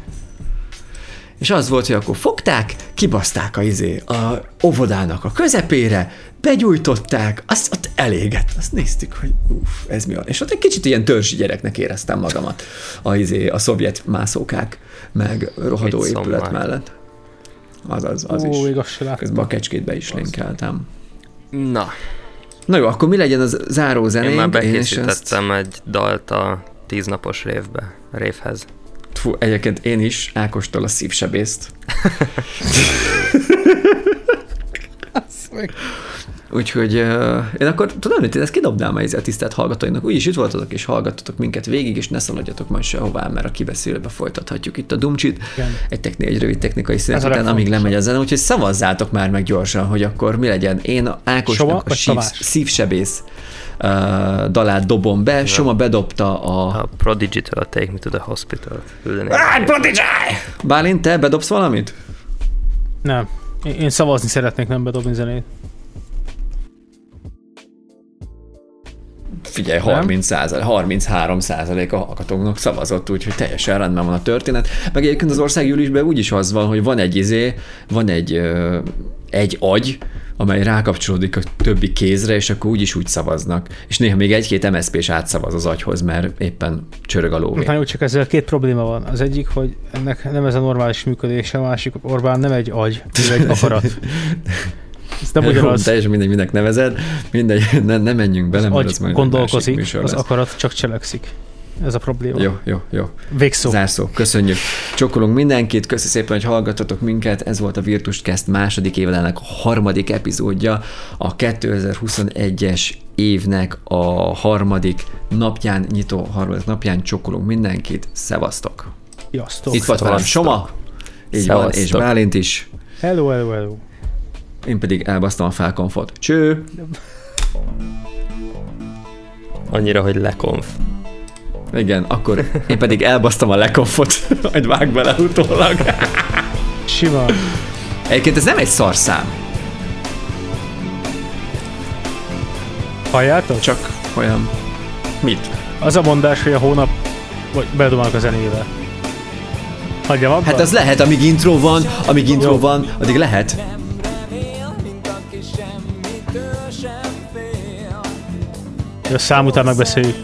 És az volt, hogy akkor fogták, kibaszták a izé, a óvodának a közepére, begyújtották, azt ott elégett, azt néztük, hogy uff, ez mi van. És ott egy kicsit ilyen törzsi gyereknek éreztem magamat a, izé, a szovjet mászókák, meg rohadó épület mellett. Az az, az Ó, is. Igaz, Közben a kecskétbe is linkeltem. Na. Na jó, akkor mi legyen az záró zenénk? Én már bekészítettem ezt... egy dalt a tíznapos révbe, révhez. Fú, egyébként én is Ákostól a szívsebészt. Úgyhogy uh, én akkor tudom, hogy ezt kidobnám a tisztelt hallgatóinak. Úgyis itt voltatok és hallgattatok minket végig, és ne szaladjatok majd sehová, mert a kibeszélőbe folytathatjuk itt a Dumcsit. Igen. Egy, techni, egy rövid technikai szünet után, amíg lemegy a zene, úgyhogy szavazzátok már meg gyorsan, hogy akkor mi legyen. Én Ákosnak a sív, szívsebész uh, dalát dobom be, Soma bedobta a... A Prodigy-től a Take Me to the Hospital. Ah, Prodigy! Bálint, te bedobsz valamit? Nem. Én szavazni szeretnék, nem bedobni zenét. Figyelj, 30 százalék, 33 százalék a hallgatóknak szavazott, úgyhogy teljesen rendben van a történet. Meg egyébként az országgyűlésben úgyis az van, hogy van egy izé, van egy, egy agy, amely rákapcsolódik a többi kézre, és akkor úgyis úgy szavaznak. És néha még egy-két MSZP is átszavaz az agyhoz, mert éppen csörög a lóvé. Na jó, csak ezzel két probléma van. Az egyik, hogy ennek nem ez a normális működése, a másik, Orbán nem egy agy, ez egy akarat. Ez nem ugyanaz. Teljesen mindegy, minek nevezed. Mindegy, ne, ne menjünk bele, mert az majd gondolkozik, az akarat csak cselekszik. Ez a probléma. Jó, jó, jó. Végszó. Zárszó. Köszönjük. Csokolunk mindenkit, köszi szépen, hogy hallgatotok minket. Ez volt a Virtus Cast második évadának a harmadik epizódja. A 2021-es évnek a harmadik napján, nyitó harmadik napján csokolunk mindenkit. Szevasztok! Sziasztok! Itt volt velem Soma, így Szevasztok. van, és Bálint is. Hello, hello, hello. Én pedig elbasztam a felkonfot. Cső! Annyira, hogy lekonf. Igen, akkor én pedig elbasztam a lekonfot, majd vág bele utólag. Sima. Egyébként ez nem egy szarszám. Halljátok? Csak olyan... Mit? Az a mondás, hogy a hónap... Vagy beledobálnak a zenével. Hagyjam abban? Hát az lehet, amíg intro van, amíg intro Jó. van, addig lehet. A szám után megbeszéljük.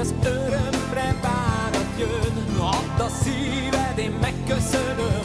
Az örömre várat jön. Add a szíved, én megköszönöm.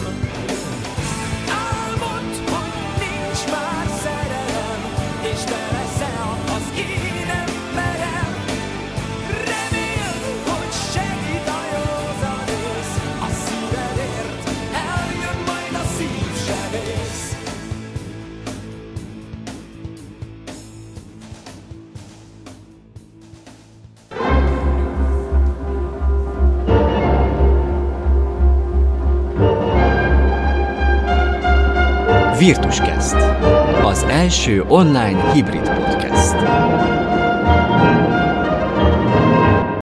Virtuscast, az első online hibrid podcast.